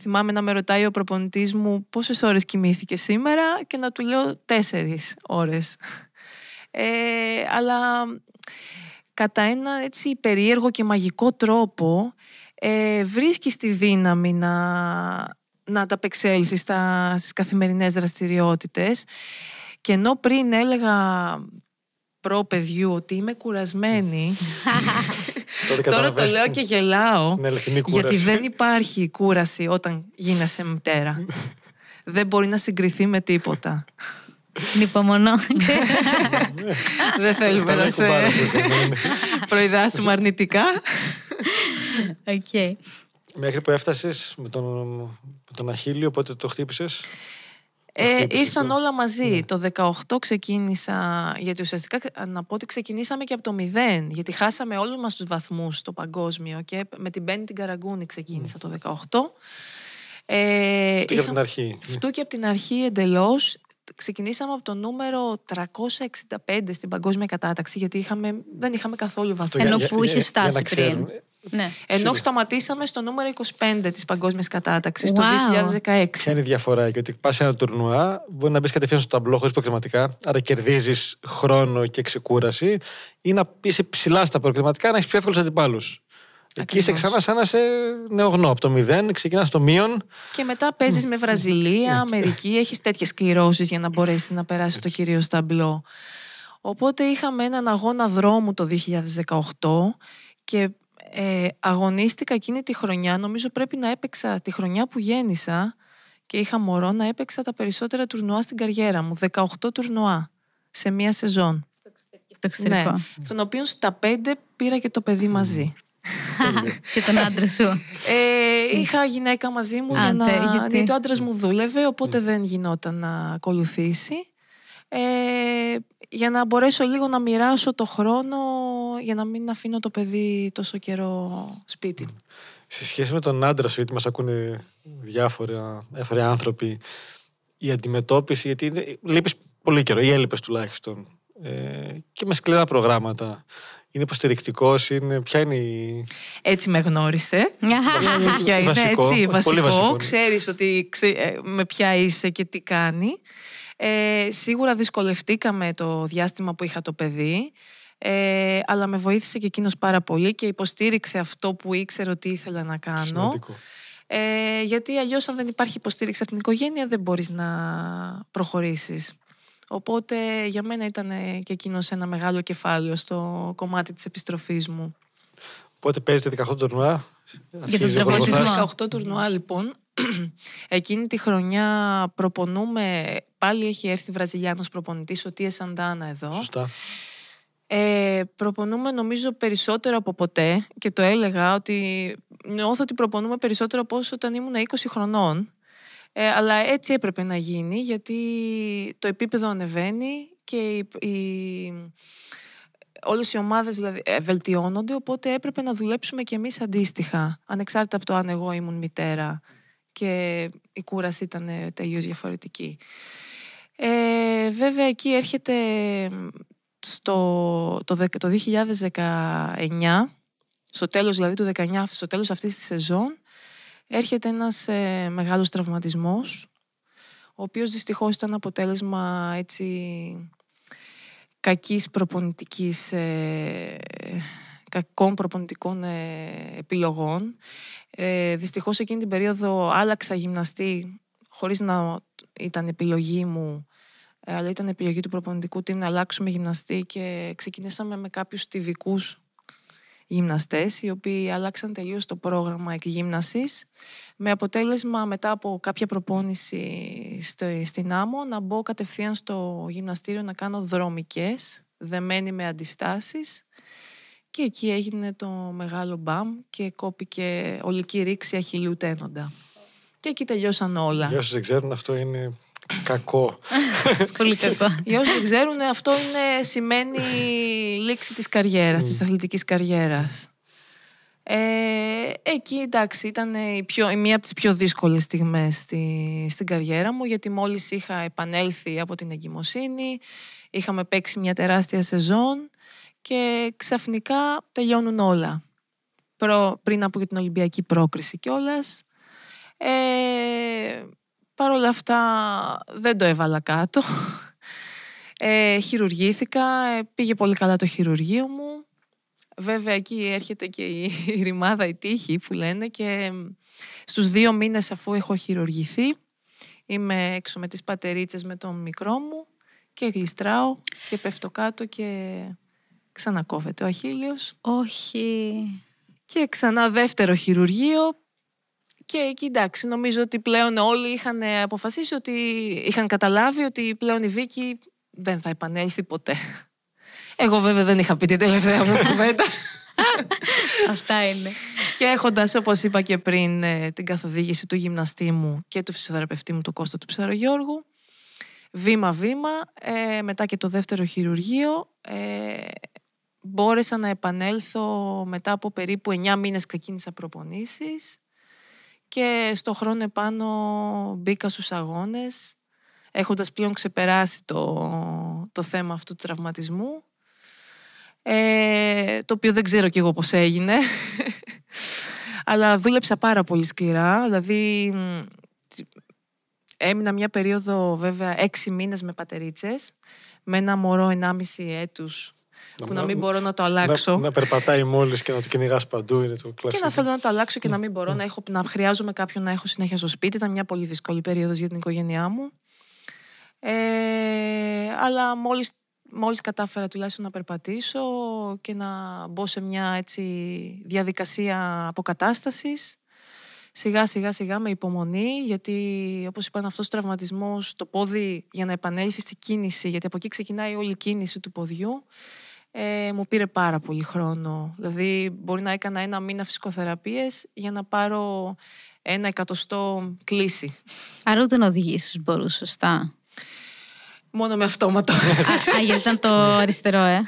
C: Θυμάμαι να με ρωτάει ο προπονητής μου πόσες ώρες κοιμήθηκε σήμερα και να του λέω τέσσερις ώρες. Ε, αλλά κατά ένα έτσι περίεργο και μαγικό τρόπο ε, βρίσκεις τη δύναμη να, να ανταπεξέλθεις στα, στις καθημερινές δραστηριότητες και ενώ πριν έλεγα προ παιδιού ότι είμαι κουρασμένη τώρα το λέω και γελάω γιατί δεν υπάρχει κούραση όταν γίνεσαι μητέρα δεν μπορεί να συγκριθεί με τίποτα
A: Νυπομονώ.
C: Δεν θέλουμε να σε προειδάσουμε αρνητικά.
A: Okay.
D: Μέχρι που έφτασες με τον, με τον Αχίλιο, πότε το χτύπησες;
C: Ε, ήρθαν όλα μαζί. Ναι. Το 18 ξεκίνησα, γιατί ουσιαστικά να πω ότι ξεκινήσαμε και από το 0, γιατί χάσαμε όλους μας τους βαθμούς στο παγκόσμιο και με την Μπέννη την Καραγκούνη ξεκίνησα το 18.
D: Ε, Φτού και από την αρχή.
C: Φτού και από την αρχή εντελώς ξεκινήσαμε από το νούμερο 365 στην παγκόσμια κατάταξη, γιατί είχαμε, δεν είχαμε καθόλου βαθμό.
A: Ενώ που είχε φτάσει πριν.
C: Ναι. Ενώ σταματήσαμε στο νούμερο 25 της παγκόσμιας κατάταξης wow. το 2016. Ποια
D: είναι η διαφορά, γιατί πας σε ένα τουρνουά, μπορεί να μπεις κατευθείαν στο ταμπλό χωρίς προκριματικά, άρα κερδίζεις χρόνο και ξεκούραση, ή να είσαι ψηλά στα προκριματικά, να έχεις πιο εύκολους αντιπάλους. Εκεί είσαι ξανά σαν να είσαι νεογνώ. Από το μηδέν ξεκινάς στο μείον.
C: Και μετά παίζεις με Βραζιλία, Αμερική. Έχεις τέτοιες κληρώσει για να μπορέσεις να περάσεις το κυρίω ταμπλό. Οπότε είχαμε έναν αγώνα δρόμου το 2018 και ε, αγωνίστηκα εκείνη τη χρονιά. Νομίζω πρέπει να έπαιξα τη χρονιά που γέννησα και είχα μωρό να έπαιξα τα περισσότερα τουρνουά στην καριέρα μου. 18 τουρνουά σε μία σεζόν.
A: Στο εξωτερικό. Ναι,
C: των οποίων στα πέντε πήρα και το παιδί μαζί.
A: και τον άντρα σου.
C: Ε, είχα γυναίκα μαζί μου για να... γιατί... ο άντρας μου δούλευε, οπότε δεν γινόταν να ακολουθήσει. Ε, για να μπορέσω λίγο να μοιράσω το χρόνο για να μην αφήνω το παιδί τόσο καιρό σπίτι.
D: Σε σχέση με τον άντρα σου, γιατί μας ακούνε διάφοροι, διάφοροι άνθρωποι, η αντιμετώπιση, γιατί λείπεις πολύ καιρό, ή έλειπες τουλάχιστον. ε, και με σκληρά προγράμματα. Είναι υποστηρικτικός, είναι. Ποια είναι η.
C: Έτσι με γνώρισε. Ποια είναι
D: Βασικό,
C: έτσι,
D: πολύ βασικό
C: βασικό.
D: είναι.
C: Ξέρεις ότι ξε- ε, με ποια είσαι και τι κάνει. Ε, σίγουρα δυσκολευτήκαμε το διάστημα που είχα το παιδί. Ε, αλλά με βοήθησε και εκείνος πάρα πολύ και υποστήριξε αυτό που ήξερε ότι ήθελα να κάνω.
D: Σημαντικό.
C: Ε, γιατί αλλιώς αν δεν υπάρχει υποστήριξη από την οικογένεια δεν μπορείς να προχωρήσεις. Οπότε για μένα ήταν ε, και εκείνος ένα μεγάλο κεφάλαιο στο κομμάτι της επιστροφής μου.
D: Πότε παίζετε 18 τουρνουά. αρχίζει ο
A: τραυματισμό.
D: Γολγοθάς.
C: 18 τουρνουά λοιπόν. Εκείνη τη χρονιά προπονούμε, πάλι έχει έρθει Βραζιλιάνος προπονητής, ο Τίε Σαντάνα εδώ.
D: Σωστά.
C: Ε, προπονούμε νομίζω περισσότερο από ποτέ και το έλεγα ότι νιώθω ότι προπονούμε περισσότερο από όσο όταν ήμουν 20 χρονών. Ε, αλλά έτσι έπρεπε να γίνει γιατί το επίπεδο ανεβαίνει και οι, οι, όλες οι ομάδες δηλαδή, ε, βελτιώνονται οπότε έπρεπε να δουλέψουμε και εμείς αντίστοιχα ανεξάρτητα από το αν εγώ ήμουν μητέρα και η κούραση ήταν ε, τελείως διαφορετική. Ε, βέβαια εκεί έρχεται στο, το, δεκ- το 2019, στο τέλος δηλαδή του 19, στο τέλος αυτής της σεζόν, έρχεται ένας ε, μεγάλος τραυματισμός, ο οποίος δυστυχώς ήταν αποτέλεσμα έτσι κακής προπονητικής, ε, κακών προπονητικών ε, επιλογών. Ε, δυστυχώς εκείνη την περίοδο άλλαξα γυμναστή χωρίς να ήταν επιλογή μου ε, αλλά ήταν επιλογή του προπονητικού team να αλλάξουμε γυμναστή και ξεκινήσαμε με κάποιους τυβικούς γυμναστές οι οποίοι άλλαξαν τελείως το πρόγραμμα εκγύμνασης με αποτέλεσμα μετά από κάποια προπόνηση στο, στην άμμο να μπω κατευθείαν στο γυμναστήριο να κάνω δρομικές δεμένη με αντιστάσεις και εκεί έγινε το μεγάλο μπαμ και κόπηκε ολική ρήξη αχιλίου τένοντα. Και εκεί τελειώσαν όλα.
D: Για όσους δεν ξέρουν, αυτό είναι κακό.
A: Πολύ κακό.
C: Για όσους δεν ξέρουν, αυτό είναι, σημαίνει λήξη της καριέρας, της αθλητικής καριέρας. Ε, εκεί εντάξει ήταν η, πιο, η μία από τις πιο δύσκολες στιγμές στη, στην καριέρα μου γιατί μόλις είχα επανέλθει από την εγκυμοσύνη είχαμε παίξει μια τεράστια σεζόν και ξαφνικά τελειώνουν όλα Προ, πριν από την Ολυμπιακή πρόκριση κιόλας ε, Παρ' όλα αυτά δεν το έβαλα κάτω. Ε, χειρουργήθηκα, ε, πήγε πολύ καλά το χειρουργείο μου. Βέβαια εκεί έρχεται και η, η ρημάδα, η τύχη που λένε και μ, στους δύο μήνες αφού έχω χειρουργηθεί είμαι έξω με τις πατερίτσες με τον μικρό μου και γλιστράω και πέφτω κάτω και ξανακόβεται ο αχίλιος
A: Όχι.
C: και ξανά δεύτερο χειρουργείο. Και εκεί εντάξει, νομίζω ότι πλέον όλοι είχαν αποφασίσει ότι είχαν καταλάβει ότι πλέον η Βίκη δεν θα επανέλθει ποτέ. Εγώ βέβαια δεν είχα πει την τελευταία μου κουβέντα.
A: Αυτά είναι.
C: και έχοντας, όπως είπα και πριν, ε, την καθοδήγηση του γυμναστή μου και του φυσιοθεραπευτή μου, του Κώστα του Ψαρογιώργου, βήμα-βήμα, ε, μετά και το δεύτερο χειρουργείο, ε, μπόρεσα να επανέλθω μετά από περίπου 9 μήνες ξεκίνησα προπονήσεις και στο χρόνο επάνω μπήκα στους αγώνες έχοντας πλέον ξεπεράσει το, το θέμα αυτού του τραυματισμού ε, το οποίο δεν ξέρω κι εγώ πώς έγινε. Αλλά δούλεψα πάρα πολύ σκληρά δηλαδή μ, τσι- έμεινα μια περίοδο βέβαια έξι μήνες με πατερίτσες με ένα μωρό 1,5 έτους που να μην μπορώ να το αλλάξω
D: Να, να περπατάει μόλις και να το κυνηγάς παντού είναι το
C: και
D: κλασικό.
C: να θέλω να το αλλάξω και να μην μπορώ να, έχω, να χρειάζομαι κάποιον να έχω συνέχεια στο σπίτι. Ήταν μια πολύ δύσκολη περίοδος για την οικογένειά μου. Ε, αλλά μόλις, μόλις κατάφερα τουλάχιστον να περπατήσω και να μπω σε μια έτσι, διαδικασία αποκατάστασης, σιγά σιγά σιγά με υπομονή, γιατί όπως είπαν αυτός ο τραυματισμός, το πόδι για να επανέλθει στη κίνηση, γιατί από εκεί ξεκινάει όλη η κίνηση του ποδιού, ε, μου πήρε πάρα πολύ χρόνο. Δηλαδή, μπορεί να έκανα ένα μήνα φυσικοθεραπείες για να πάρω ένα εκατοστό κλίση.
A: Άρα ούτε να οδηγήσεις μπορούσες σωστά.
C: Μόνο με αυτόματο.
A: α, α, γιατί ήταν το αριστερό, ε.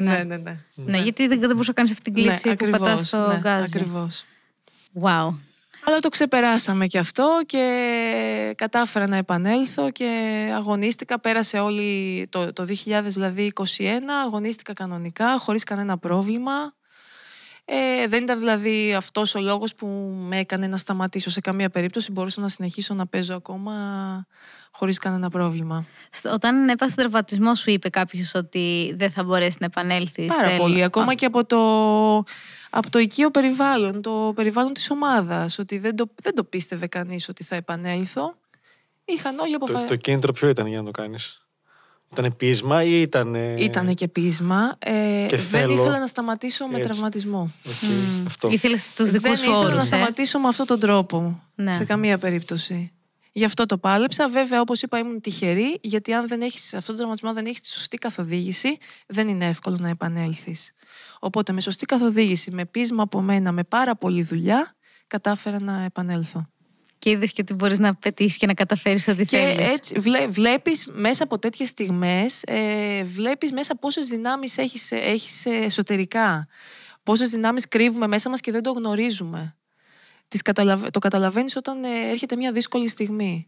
C: ναι, ναι, ναι.
A: Ναι, γιατί δεν, δεν μπορούσε να κάνεις αυτή την κλίση που πατάς στο
C: ναι,
A: γκάζι.
C: ακριβώς.
A: Wow.
C: Αλλά το ξεπεράσαμε και αυτό και κατάφερα να επανέλθω και αγωνίστηκα. Πέρασε όλη το, το 2021, δηλαδή αγωνίστηκα κανονικά, χωρίς κανένα πρόβλημα. Ε, δεν ήταν δηλαδή αυτός ο λόγος που με έκανε να σταματήσω σε καμία περίπτωση. Μπορούσα να συνεχίσω να παίζω ακόμα χωρίς κανένα πρόβλημα.
A: Όταν έπασε τον τραυματισμός σου είπε κάποιος ότι δεν θα μπορέσει να επανέλθεις.
C: Πάρα πολύ. Ακόμα και από το, από το οικείο περιβάλλον, το περιβάλλον της ομάδας. Ότι δεν το, δεν το πίστευε κανείς ότι θα επανέλθω. Είχαν όλοι αποφασίσει.
D: Το, το κίνητρο ποιο ήταν για να το κάνεις; Ήταν πείσμα ή ήταν.
C: Ήταν και πείσμα. Ε, δεν ήθελα να σταματήσω με τραυματισμό.
D: Okay. Αυτό.
A: Ήθελες στου δικού
C: Δεν
A: σου
C: ήθελα
A: όρους.
C: να σταματήσω με αυτόν τον τρόπο.
A: Ναι.
C: Σε καμία περίπτωση. Γι' αυτό το πάλεψα. Βέβαια, όπως είπα, ήμουν τυχερή, γιατί αν δεν έχεις αυτόν τον τραυματισμό, δεν έχεις τη σωστή καθοδήγηση, δεν είναι εύκολο να επανέλθεις. Οπότε, με σωστή καθοδήγηση, με πείσμα από μένα, με πάρα πολλή δουλειά, κατάφερα να επανέλθω.
A: Και είδες και ότι μπορείς να πετύχεις και να καταφέρεις ό,τι
C: Και
A: θέλεις.
C: έτσι βλέ, βλέπεις μέσα από τέτοιες στιγμές, ε, βλέπεις μέσα πόσες δυνάμεις έχεις, έχεις εσωτερικά. Πόσες δυνάμεις κρύβουμε μέσα μας και δεν το γνωρίζουμε. Τις καταλαβα... Το καταλαβαίνεις όταν ε, έρχεται μια δύσκολη στιγμή.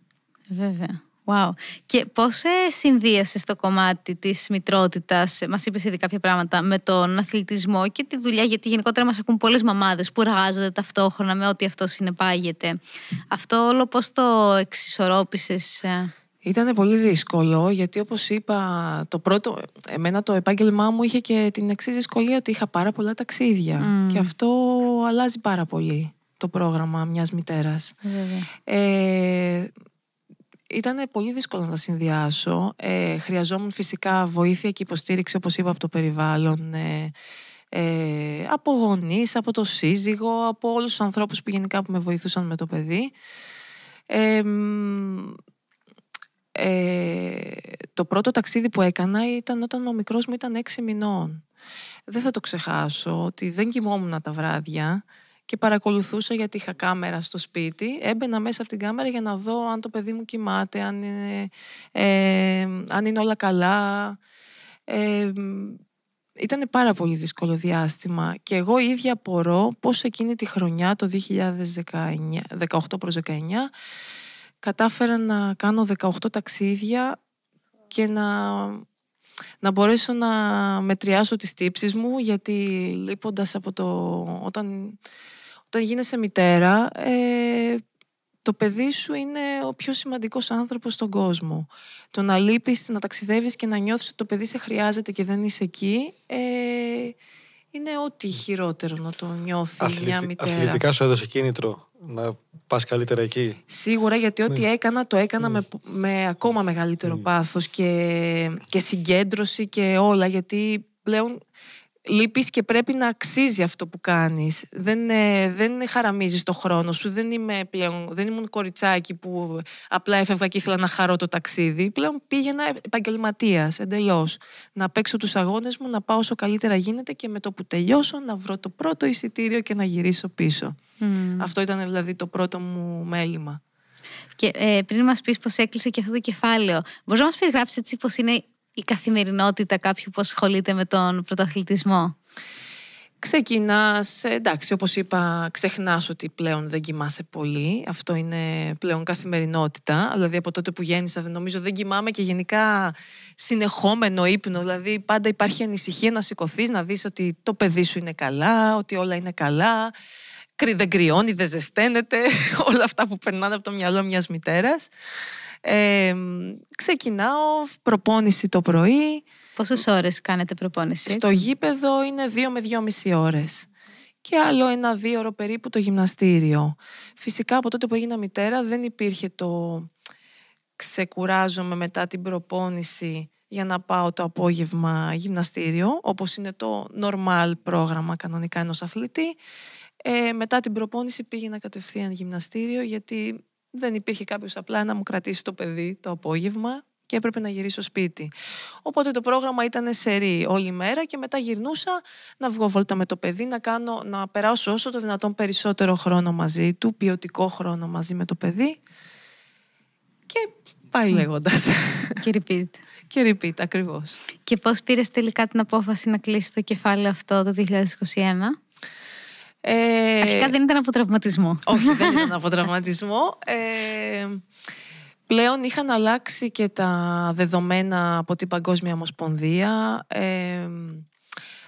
A: Βέβαια. Wow. Και πώς ε, συνδύασες το κομμάτι της μητρότητας, μας είπες ήδη κάποια πράγματα, με τον αθλητισμό και τη δουλειά, γιατί γενικότερα μας ακούν πολλές μαμάδες που εργάζονται ταυτόχρονα με ό,τι αυτό συνεπάγεται. Αυτό όλο πώς το εξισορρόπησες.
C: Ήταν πολύ δύσκολο γιατί όπως είπα το πρώτο, εμένα το επάγγελμά μου είχε και την εξής δυσκολία ότι είχα πάρα πολλά ταξίδια
A: Μμμ.
C: και αυτό αλλάζει πάρα πολύ το πρόγραμμα μιας μητέρας.
A: Βέβαια.
C: Ε, ήταν πολύ δύσκολο να τα συνδυάσω. Ε, χρειαζόμουν φυσικά βοήθεια και υποστήριξη, όπως είπα, από το περιβάλλον, ε, ε, από γονείς, από το σύζυγο, από όλους τους ανθρώπους που γενικά που με βοηθούσαν με το παιδί. Ε, μ, ε, το πρώτο ταξίδι που έκανα ήταν όταν ο μικρός μου ήταν έξι μηνών. Δεν θα το ξεχάσω ότι δεν κοιμόμουν τα βράδια και παρακολουθούσα γιατί είχα κάμερα στο σπίτι. Έμπαινα μέσα από την κάμερα για να δω αν το παιδί μου κοιμάται, αν είναι, ε, αν είναι όλα καλά. Ε, ήταν πάρα πολύ δύσκολο διάστημα και εγώ ίδια απορώ πώς εκείνη τη χρονιά, το 2018 προς 19, κατάφερα να κάνω 18 ταξίδια και να, να μπορέσω να μετριάσω τις τύψεις μου γιατί λείποντας από το... Όταν, όταν γίνεσαι μητέρα ε, το παιδί σου είναι ο πιο σημαντικός άνθρωπος στον κόσμο. Το να λείπεις, να ταξιδεύεις και να νιώθεις ότι το παιδί σε χρειάζεται και δεν είσαι εκεί ε, είναι ό,τι χειρότερο να το νιώθει μια
D: Αθλητι-
C: μητέρα.
D: Αθλητικά σου έδωσε κίνητρο να πας καλύτερα εκεί;
C: Σίγουρα γιατί ό,τι
D: Ναι.
C: έκανα το έκανα με, με ακόμα μεγαλύτερο
D: Ναι.
C: πάθος και, και συγκέντρωση και όλα γιατί πλέον λείπεις και πρέπει να αξίζει αυτό που κάνεις. Δεν, ε, δεν χαραμίζεις το χρόνο σου. Δεν, είμαι πλέον, δεν ήμουν κοριτσάκι που απλά έφευγα και ήθελα να χαρώ το ταξίδι. Πλέον πήγαινα επαγγελματίας εντελώς. Να παίξω τους αγώνες μου, να πάω όσο καλύτερα γίνεται και με το που τελειώσω να βρω το πρώτο εισιτήριο και να γυρίσω πίσω.
A: Μμμ.
C: Αυτό ήταν δηλαδή το πρώτο μου μέλημα.
A: Και ε, πριν μας πεις πώ έκλεισε και αυτό το κεφάλαιο, μπορείς να μας περιγράψεις έτσι πώ είναι η καθημερινότητα κάποιου που ασχολείται με τον πρωταθλητισμό;
C: Ξεκινάς, ε, εντάξει, όπως είπα, ξεχνάς ότι πλέον δεν κοιμάσαι πολύ. Αυτό είναι πλέον καθημερινότητα. Δηλαδή από τότε που γέννησα, δεν νομίζω δεν κοιμάμαι και γενικά συνεχόμενο ύπνο. Δηλαδή πάντα υπάρχει ανησυχία να σηκωθείς, να δεις ότι το παιδί σου είναι καλά, ότι όλα είναι καλά. Κρυ- Δεν κρυώνει, δεν ζεσταίνεται. όλα αυτά που περνάνε από το μυαλό μιας μητέρας. Ε, ξεκινάω, προπόνηση το πρωί,
A: Πόσες ώρες κάνετε προπόνηση;
C: στο γήπεδο είναι δύο με δυόμιση ώρες. Και άλλο ένα δύο ώρο περίπου το γυμναστήριο. Φυσικά από τότε που έγινα μητέρα δεν υπήρχε το ξεκουράζομαι μετά την προπόνηση για να πάω το απόγευμα γυμναστήριο, όπως είναι το normal πρόγραμμα κανονικά ενός αθλητή. Ε, μετά την προπόνηση πήγαινα κατευθείαν γυμναστήριο γιατί δεν υπήρχε κάποιος απλά να μου κρατήσει το παιδί το απόγευμα και έπρεπε να γυρίσω σπίτι. Οπότε το πρόγραμμα ήταν σερή όλη μέρα και μετά γυρνούσα να βγω βόλτα με το παιδί, να, κάνω, να περάσω όσο το δυνατόν περισσότερο χρόνο μαζί του, ποιοτικό χρόνο μαζί με το παιδί και πάει λέγοντας.
A: Και repeat.
C: και repeat ακριβώς.
A: Και πώς πήρες τελικά την απόφαση να κλείσει το κεφάλαιο αυτό το 2021.
C: Ε,
A: Αρχικά δεν ήταν από τραυματισμό.
C: όχι, δεν ήταν από τραυματισμό. Ε, πλέον είχαν αλλάξει και τα δεδομένα από την Παγκόσμια Ομοσπονδία. Ε,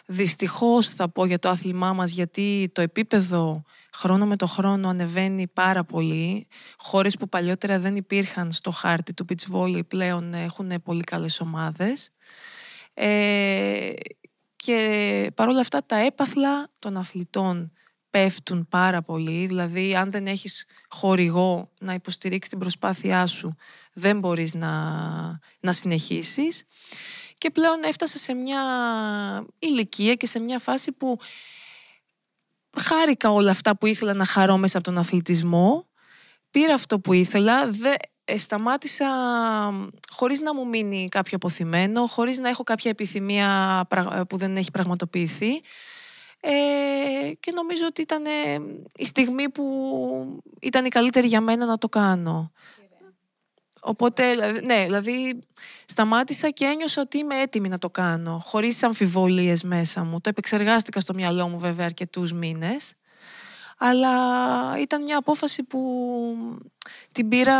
C: δυστυχώς θα πω για το άθλημά μας γιατί το επίπεδο χρόνο με το χρόνο ανεβαίνει πάρα πολύ. Χώρες που παλιότερα δεν υπήρχαν στο χάρτη του beach volley πλέον έχουν πολύ καλές ομάδες. Ε, και παρόλα αυτά τα έπαθλα των αθλητών πέφτουν πάρα πολύ. Δηλαδή, αν δεν έχεις χορηγό να υποστηρίξεις την προσπάθειά σου, δεν μπορείς να, να συνεχίσεις. Και πλέον έφτασα σε μια ηλικία και σε μια φάση που χάρηκα όλα αυτά που ήθελα να χαρώ μέσα από τον αθλητισμό. Πήρα αυτό που ήθελα, δε, ε, σταμάτησα χωρίς να μου μείνει κάποιο αποθυμένο, χωρίς να έχω κάποια επιθυμία πρα- που δεν έχει πραγματοποιηθεί. Ε, και νομίζω ότι ήταν ε, η στιγμή που ήταν η καλύτερη για μένα να το κάνω. Οπότε, δηλαδή, ναι, δηλαδή σταμάτησα και ένιωσα ότι είμαι έτοιμη να το κάνω, χωρίς αμφιβολίες μέσα μου. Το επεξεργάστηκα στο μυαλό μου βέβαια αρκετούς μήνες, αλλά ήταν μια απόφαση που την πήρα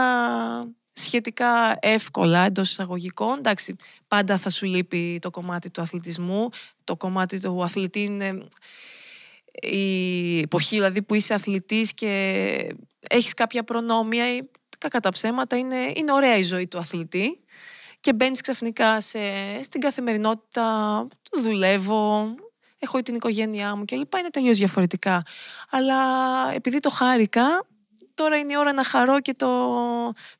C: σχετικά εύκολα εντός εισαγωγικών. Εντάξει, πάντα θα σου λείπει το κομμάτι του αθλητισμού. Το κομμάτι του αθλητή είναι η εποχή δηλαδή που είσαι αθλητής και έχεις κάποια προνόμια κακά τα ψέματα είναι, είναι ωραία η ζωή του αθλητή και μπαίνεις ξαφνικά σε, στην καθημερινότητα του δουλεύω έχω την οικογένειά μου και λοιπά είναι τελείως διαφορετικά αλλά επειδή το χάρηκα τώρα είναι η ώρα να χαρώ και το,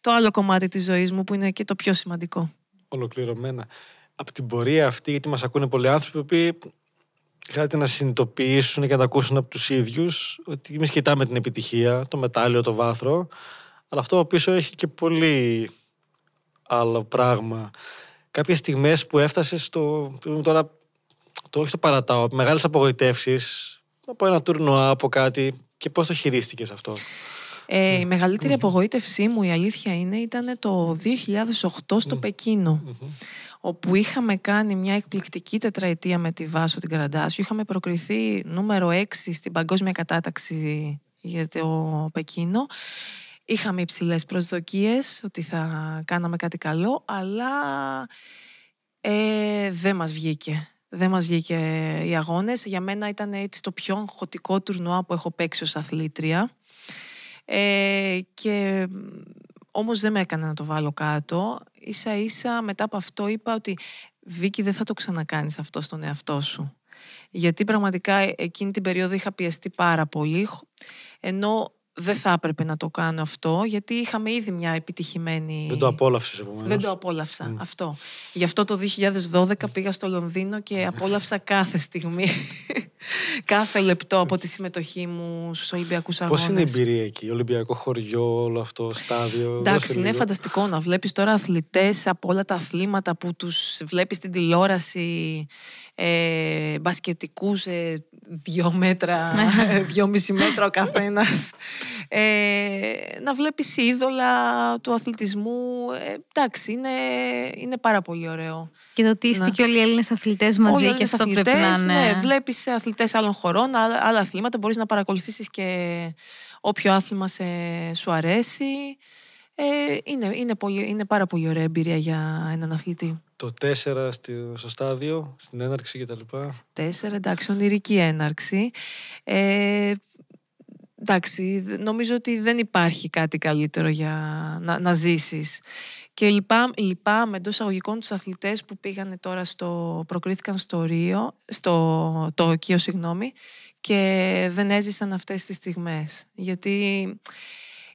C: το άλλο κομμάτι της ζωής μου που είναι και το πιο σημαντικό
D: Ολοκληρωμένα. Από την πορεία αυτή, γιατί μας ακούνε πολλοί άνθρωποι που χρειάζεται να συνειδητοποιήσουν και να τα ακούσουν από τους ίδιους ότι εμείς κοιτάμε την επιτυχία, το μετάλλιο, το βάθρο αλλά αυτό πίσω έχει και πολύ άλλο πράγμα. Κάποιες στιγμές που έφτασες στο, τώρα, το όχι το παρατάω, μεγάλες απογοητεύσεις από ένα τουρνουά, από κάτι και πώς το χειρίστηκες αυτό;
C: Ε, η μεγαλύτερη απογοήτευσή μου, η αλήθεια είναι, ήταν το 2008 στο Πεκίνο. Όπου είχαμε κάνει μια εκπληκτική τετραετία με τη Βάσο την Καραντάσιο. Είχαμε προκριθεί νούμερο 6 στην παγκόσμια κατάταξη για το Πεκίνο. Είχαμε υψηλές προσδοκίες ότι θα κάναμε κάτι καλό, αλλά ε, δεν μας βγήκε. Δεν μας βγήκε οι αγώνες. Για μένα ήταν έτσι το πιο αγχωτικό τουρνουά που έχω παίξει ως αθλήτρια. Ε, και όμως δεν με έκανε να το βάλω κάτω. Ίσα ίσα μετά από αυτό είπα ότι Βίκη δεν θα το ξανακάνεις αυτό στον εαυτό σου. Γιατί πραγματικά εκείνη την περίοδο είχα πιεστεί πάρα πολύ ενώ δεν θα έπρεπε να το κάνω αυτό, γιατί είχαμε ήδη μια επιτυχημένη.
D: Δεν το απόλαυσες επομένως.
C: Δεν το απόλαυσα. Αυτό. Γι' αυτό το 2012 πήγα στο Λονδίνο και απόλαυσα κάθε στιγμή. κάθε λεπτό από τη συμμετοχή μου στους Ολυμπιακούς Αγώνε.
D: Πώς είναι η εμπειρία εκεί, Ολυμπιακό χωριό, όλο αυτό, στάδιο.
C: Εντάξει, είναι φανταστικό να βλέπεις τώρα αθλητές από όλα τα αθλήματα που τους βλέπεις στην τηλεόραση. Ε, μπασκετικούς ε, δύο μέτρα, δυόμιση μέτρα ο καθένας. Ε, να βλέπεις είδωλα του αθλητισμού. Ε, εντάξει, είναι, είναι πάρα πολύ ωραίο.
A: Και το ότι είστε και όλοι οι Έλληνες αθλητές μαζί
C: Όλοι
A: και αυτό
C: αθλητές,
A: πρέπει να είναι.
C: Ναι, βλέπεις αθλητές άλλων χωρών, άλλα, άλλα αθλήματα, μπορείς να παρακολουθήσεις και όποιο άθλημα σε, σου αρέσει. Ε, είναι, είναι, πολύ, είναι πάρα πολύ ωραία εμπειρία για έναν αθλητή.
D: Το 4 στη- στο στάδιο, στην έναρξη κτλ.
C: Τέσσερα, εντάξει, ονειρική έναρξη. Ε, εντάξει, νομίζω ότι δεν υπάρχει κάτι καλύτερο για να, να ζήσεις. Και λυπάμαι, λυπάμαι εντός αγωγικών τους αθλητές που πήγανε τώρα στο, προκρίθηκαν στο Ρίο, στο Τόκιο, συγγνώμη, και δεν έζησαν αυτές τις στιγμές. Γιατί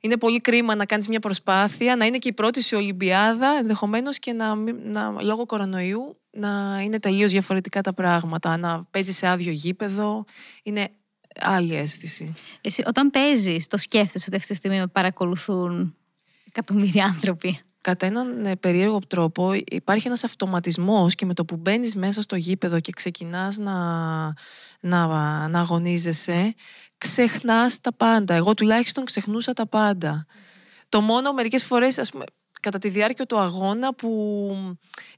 C: είναι πολύ κρίμα να κάνεις μια προσπάθεια, να είναι και η πρώτη σου Ολυμπιάδα ενδεχομένως και να, μην- να, λόγω κορονοϊού να είναι τελείως διαφορετικά τα πράγματα. Να παίζεις σε άδειο γήπεδο, είναι άλλη αίσθηση.
A: Εσύ, όταν παίζεις, το σκέφτεσαι ότι αυτή τη στιγμή με παρακολουθούν εκατομμύρια άνθρωποι;
C: Κατά έναν ε, περίεργο τρόπο υπάρχει ένας αυτοματισμός και με το που μπαίνεις μέσα στο γήπεδο και ξεκινάς να, να, να αγωνίζεσαι, ξεχνάς τα πάντα. Εγώ τουλάχιστον ξεχνούσα τα πάντα. Το μόνο μερικές φορές, ας πούμε, κατά τη διάρκεια του αγώνα που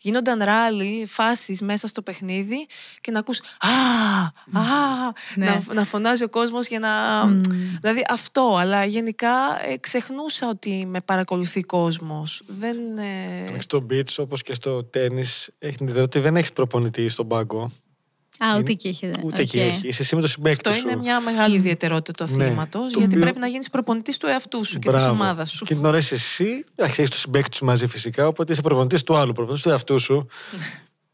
C: γίνονταν ράλι, φάσεις μέσα στο παιχνίδι και να ακούς «Α, α»,
A: Ναι.
C: να, να φωνάζει ο κόσμος για να...
A: Μμμ.
C: Δηλαδή αυτό, αλλά γενικά ε, ξεχνούσα ότι με παρακολουθεί κόσμος. Δεν... ε,
D: Στο beach, όπως και στο τένις, έχεις την ιδιότητα ότι δεν έχεις προπονητή στον πάγκο.
A: Α, ούτε
D: Είναι-
A: εκεί έχετε.
D: Ούτε εκεί
A: Οκ.
D: έχει. Είσαι εσύ με το συμπαίκτη
C: Αυτό
D: σου.
C: είναι μια μεγάλη ιδιαιτερότητα του
D: Ναι.
C: αθλήματος,
D: Το
C: γιατί
D: οποίο-
C: πρέπει να γίνεις προπονητής του εαυτού σου και
D: Μπράβο.
C: της ομάδας σου.
D: Και την ώρα είσαι εσύ, εντάξει, έχει το συμπέκτη σου μαζί φυσικά, οπότε είσαι προπονητής του άλλου, προπονητής του εαυτού σου.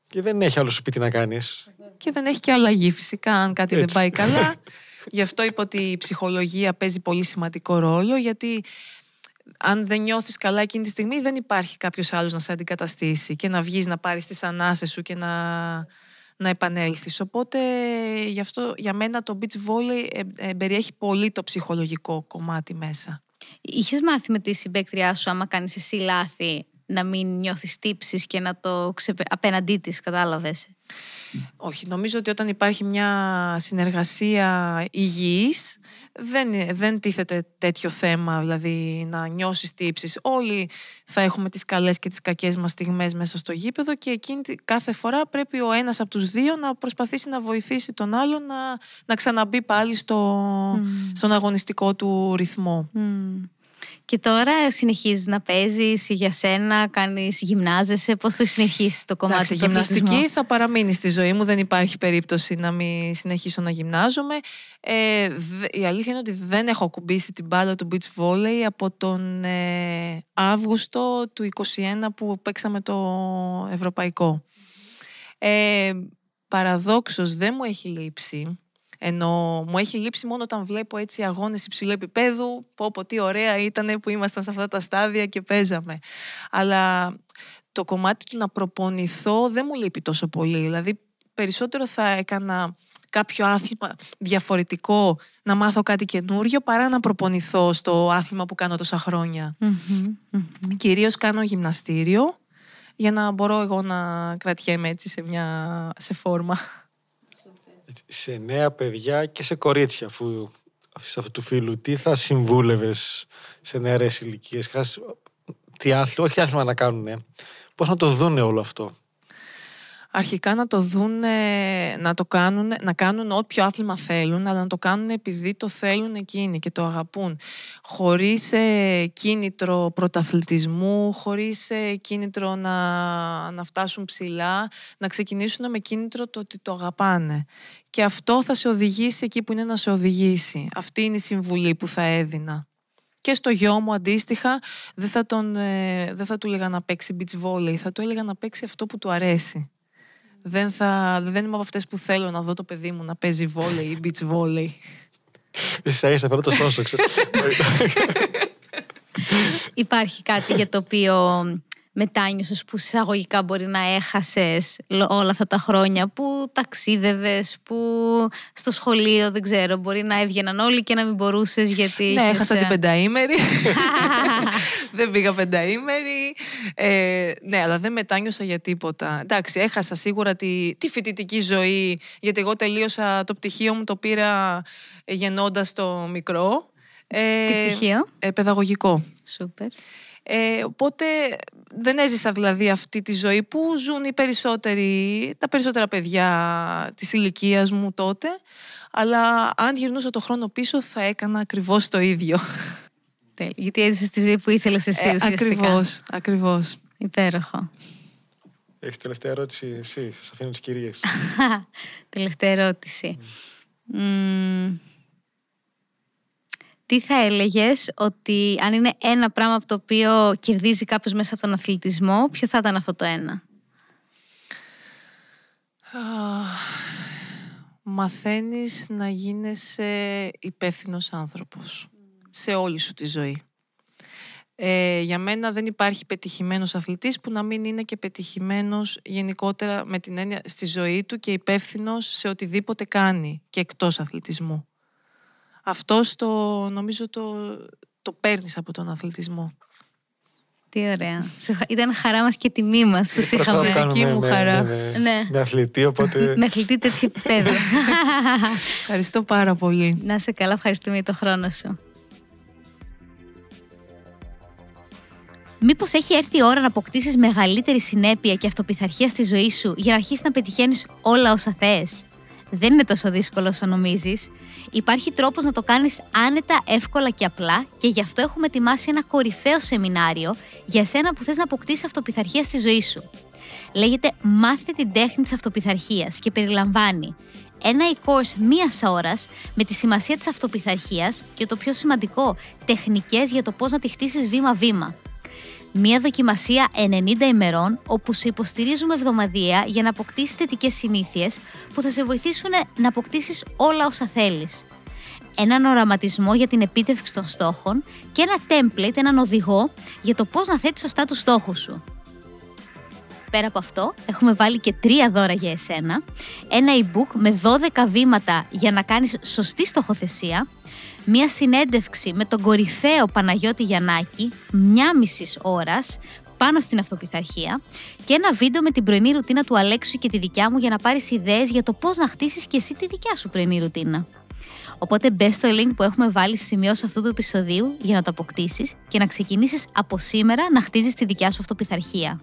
D: και δεν έχει άλλο σου πει τι να κάνεις.
C: Και δεν έχει και αλλαγή φυσικά αν κάτι δεν
D: Έτσι.
C: πάει καλά. Γι' αυτό είπα ότι η ψυχολογία παίζει πολύ σημαντικό ρόλο, γιατί αν δεν νιώθεις καλά εκείνη τη στιγμή δεν υπάρχει κάποιος άλλος να σε αντικαταστήσει και να βγεις να πάρεις τις ανάσες σου και να, να επανέλθεις. Οπότε γι' αυτό για μένα το beach volley ε, ε, περιέχει πολύ το ψυχολογικό κομμάτι μέσα.
A: Είχες μάθει με τη συμπαίκτριά σου, άμα κάνεις εσύ λάθη, να μην νιώθεις τύψεις και να το ξεπε... απέναντί της, κατάλαβες;
C: Όχι, νομίζω ότι όταν υπάρχει μια συνεργασία υγιής δεν, δεν τίθεται τέτοιο θέμα, δηλαδή να νιώσεις τύψεις. Όλοι θα έχουμε τις καλές και τις κακές μας στιγμές μέσα στο γήπεδο και εκείνη, τη- κάθε φορά πρέπει ο ένας από τους δύο να προσπαθήσει να βοηθήσει τον άλλον να, να ξαναμπεί πάλι στο,
A: Μμμ.
C: στον αγωνιστικό του ρυθμό.
A: Μμμ. Και τώρα συνεχίζεις να παίζεις για σένα, κάνεις γυμνάζεσαι, πώς το συνεχίσεις το κομμάτι
C: Εντάξει,
A: του αθλητισμού;
C: γυμναστική θα παραμείνει στη ζωή μου, δεν υπάρχει περίπτωση να μην συνεχίσω να γυμνάζομαι. Ε, δε- η αλήθεια είναι ότι δεν έχω ακουμπήσει την μπάλα του beach volley από τον ε, Αύγουστο του 2021 που παίξαμε το Ευρωπαϊκό. Ε, παραδόξως δεν μου έχει λείψει. Ενώ μου έχει λείψει μόνο όταν βλέπω έτσι αγώνες υψηλού επίπεδου, πω πω τι ωραία ήταν που ήμασταν σε αυτά τα στάδια και παίζαμε. Αλλά το κομμάτι του να προπονηθώ δεν μου λείπει τόσο πολύ. Δηλαδή περισσότερο θα έκανα κάποιο άθλημα διαφορετικό, να μάθω κάτι καινούριο, παρά να προπονηθώ στο άθλημα που κάνω τόσα χρόνια.
A: Μμμ, μμμ.
C: Κυρίως κάνω γυμναστήριο για να μπορώ εγώ να κρατιέμαι έτσι σε, μια, σε φόρμα.
D: Σε νέα παιδιά και σε κορίτσια, αφού σε αυτού του φίλου, τι θα συμβούλευες σε νεαρές ηλικίες, τι άθλημα, όχι άθλημα να κάνουν, πώς να το δούνε όλο αυτό;
C: Αρχικά να το δουν, να το κάνουν, να κάνουν όποιο άθλημα θέλουν, αλλά να το κάνουν επειδή το θέλουν εκείνοι και το αγαπούν. Χωρίς ε, κίνητρο πρωταθλητισμού, χωρίς ε, κίνητρο να, να φτάσουν ψηλά, να ξεκινήσουν με κίνητρο το ότι το αγαπάνε. Και αυτό θα σε οδηγήσει εκεί που είναι να σε οδηγήσει. Αυτή είναι η συμβουλή που θα έδινα. Και στο γιο μου αντίστοιχα δεν θα, τον, ε, δεν θα του έλεγα να παίξει beach volley, θα του έλεγα να παίξει αυτό που του αρέσει. Δεν, θα, δεν είμαι από αυτές που θέλω να δω το παιδί μου να παίζει βόλεϊ ή beach volley.
D: Ίσα ίσα φέρω το σώσο, ξέρεις.
A: Υπάρχει κάτι για το οποίο μετάνιωσες που εισαγωγικά μπορεί να έχασες λο- όλα αυτά τα χρόνια που ταξίδευες, που στο σχολείο δεν ξέρω μπορεί να έβγαιναν όλοι και να μην μπορούσες γιατί
C: ναι,
A: είχες,
C: έχασα
A: ε,
C: την πενταήμερη. δεν πήγα πενταήμερη. Ε, ναι, αλλά δεν μετάνιωσα για τίποτα. Εντάξει, έχασα σίγουρα τη, τη φοιτητική ζωή, γιατί εγώ τελείωσα το πτυχίο μου, το πήρα ε, γεννώντας το μικρό. Ε,
A: Τι πτυχίο;
C: ε, παιδαγωγικό.
A: Σούπερ.
C: Ε, οπότε δεν έζησα δηλαδή αυτή τη ζωή που ζουν οι περισσότεροι, τα περισσότερα παιδιά της ηλικίας μου τότε. Αλλά αν γυρνούσα το χρόνο πίσω θα έκανα ακριβώς το ίδιο.
A: Τέλεια. Γιατί έζησες τη ζωή που ήθελες εσύ
C: Ε,
A: ουσιαστικά.
C: ακριβώς, ακριβώς.
A: Υπέροχο.
D: Έχεις τελευταία ερώτηση εσύ, σας αφήνω τις κυρίες.
A: Τελευταία ερώτηση. Μμμ. Τι θα έλεγες ότι αν είναι ένα πράγμα από το οποίο κερδίζει κάποιος μέσα από τον αθλητισμό, ποιο θα ήταν αυτό το ένα;
C: Αχ, Μαθαίνεις να γίνεσαι υπεύθυνος άνθρωπος σε όλη σου τη ζωή. Ε, για μένα δεν υπάρχει πετυχημένος αθλητής που να μην είναι και πετυχημένος γενικότερα με την έννοια στη ζωή του και υπεύθυνος σε οτιδήποτε κάνει και εκτός αθλητισμού. Αυτό το νομίζω το, το παίρνεις από τον αθλητισμό.
A: Τι ωραία. Σου χα- Ήταν χαρά μας και τιμή μας που σε
D: Προσπαθώ να
A: είχαμε.
D: κάνω
C: δική
D: με-
C: μου
D: με-
C: χαρά.
D: με-
A: Ναι.
D: Με αθλητή, οπότε.
A: Με αθλητή τέτοιο επίπεδο.
C: Ευχαριστώ πάρα πολύ.
A: Να σε καλά, ευχαριστούμε για το χρόνο σου. Μήπως έχει έρθει η ώρα να αποκτήσεις μεγαλύτερη συνέπεια και αυτοπιθαρχία στη ζωή σου για να αρχίσεις να πετυχαίνεις όλα όσα θες; Δεν είναι τόσο δύσκολο όσο νομίζεις. Υπάρχει τρόπος να το κάνεις άνετα, εύκολα και απλά και γι' αυτό έχουμε ετοιμάσει ένα κορυφαίο σεμινάριο για σένα που θες να αποκτήσεις αυτοπιθαρχία στη ζωή σου. Λέγεται Μάθε την τέχνη της αυτοπιθαρχίας και περιλαμβάνει ένα e-course μίας ώρας με τη σημασία της αυτοπιθαρχίας και το πιο σημαντικό, τεχνικές για το πώς να τη χτίσεις βήμα-βήμα. Μία δοκιμασία 90 ημερών όπου σε υποστηρίζουμε εβδομαδιαία για να αποκτήσεις θετικές συνήθειες που θα σε βοηθήσουν να αποκτήσεις όλα όσα θέλεις. Έναν οραματισμό για την επίτευξη των στόχων και ένα template, έναν οδηγό για το πώς να θέτεις σωστά τους στόχους σου. Πέρα από αυτό, έχουμε βάλει και τρία δώρα για εσένα. Ένα e-book με 12 βήματα για να κάνεις σωστή στοχοθεσία. Μία συνέντευξη με τον κορυφαίο Παναγιώτη Γιαννάκη, μια μισής ώρας πάνω στην αυτοπιθαρχία και ένα βίντεο με την πρωινή ρουτίνα του Αλέξου και τη δικιά μου για να πάρεις ιδέες για το πώς να χτίσεις και εσύ τη δικιά σου πρωινή ρουτίνα. Οπότε μπες στο link που έχουμε βάλει στη σημειώση αυτού του επεισοδίου για να το αποκτήσεις και να ξεκινήσεις από σήμερα να χτίζεις τη δικιά σου αυτοπιθαρχία.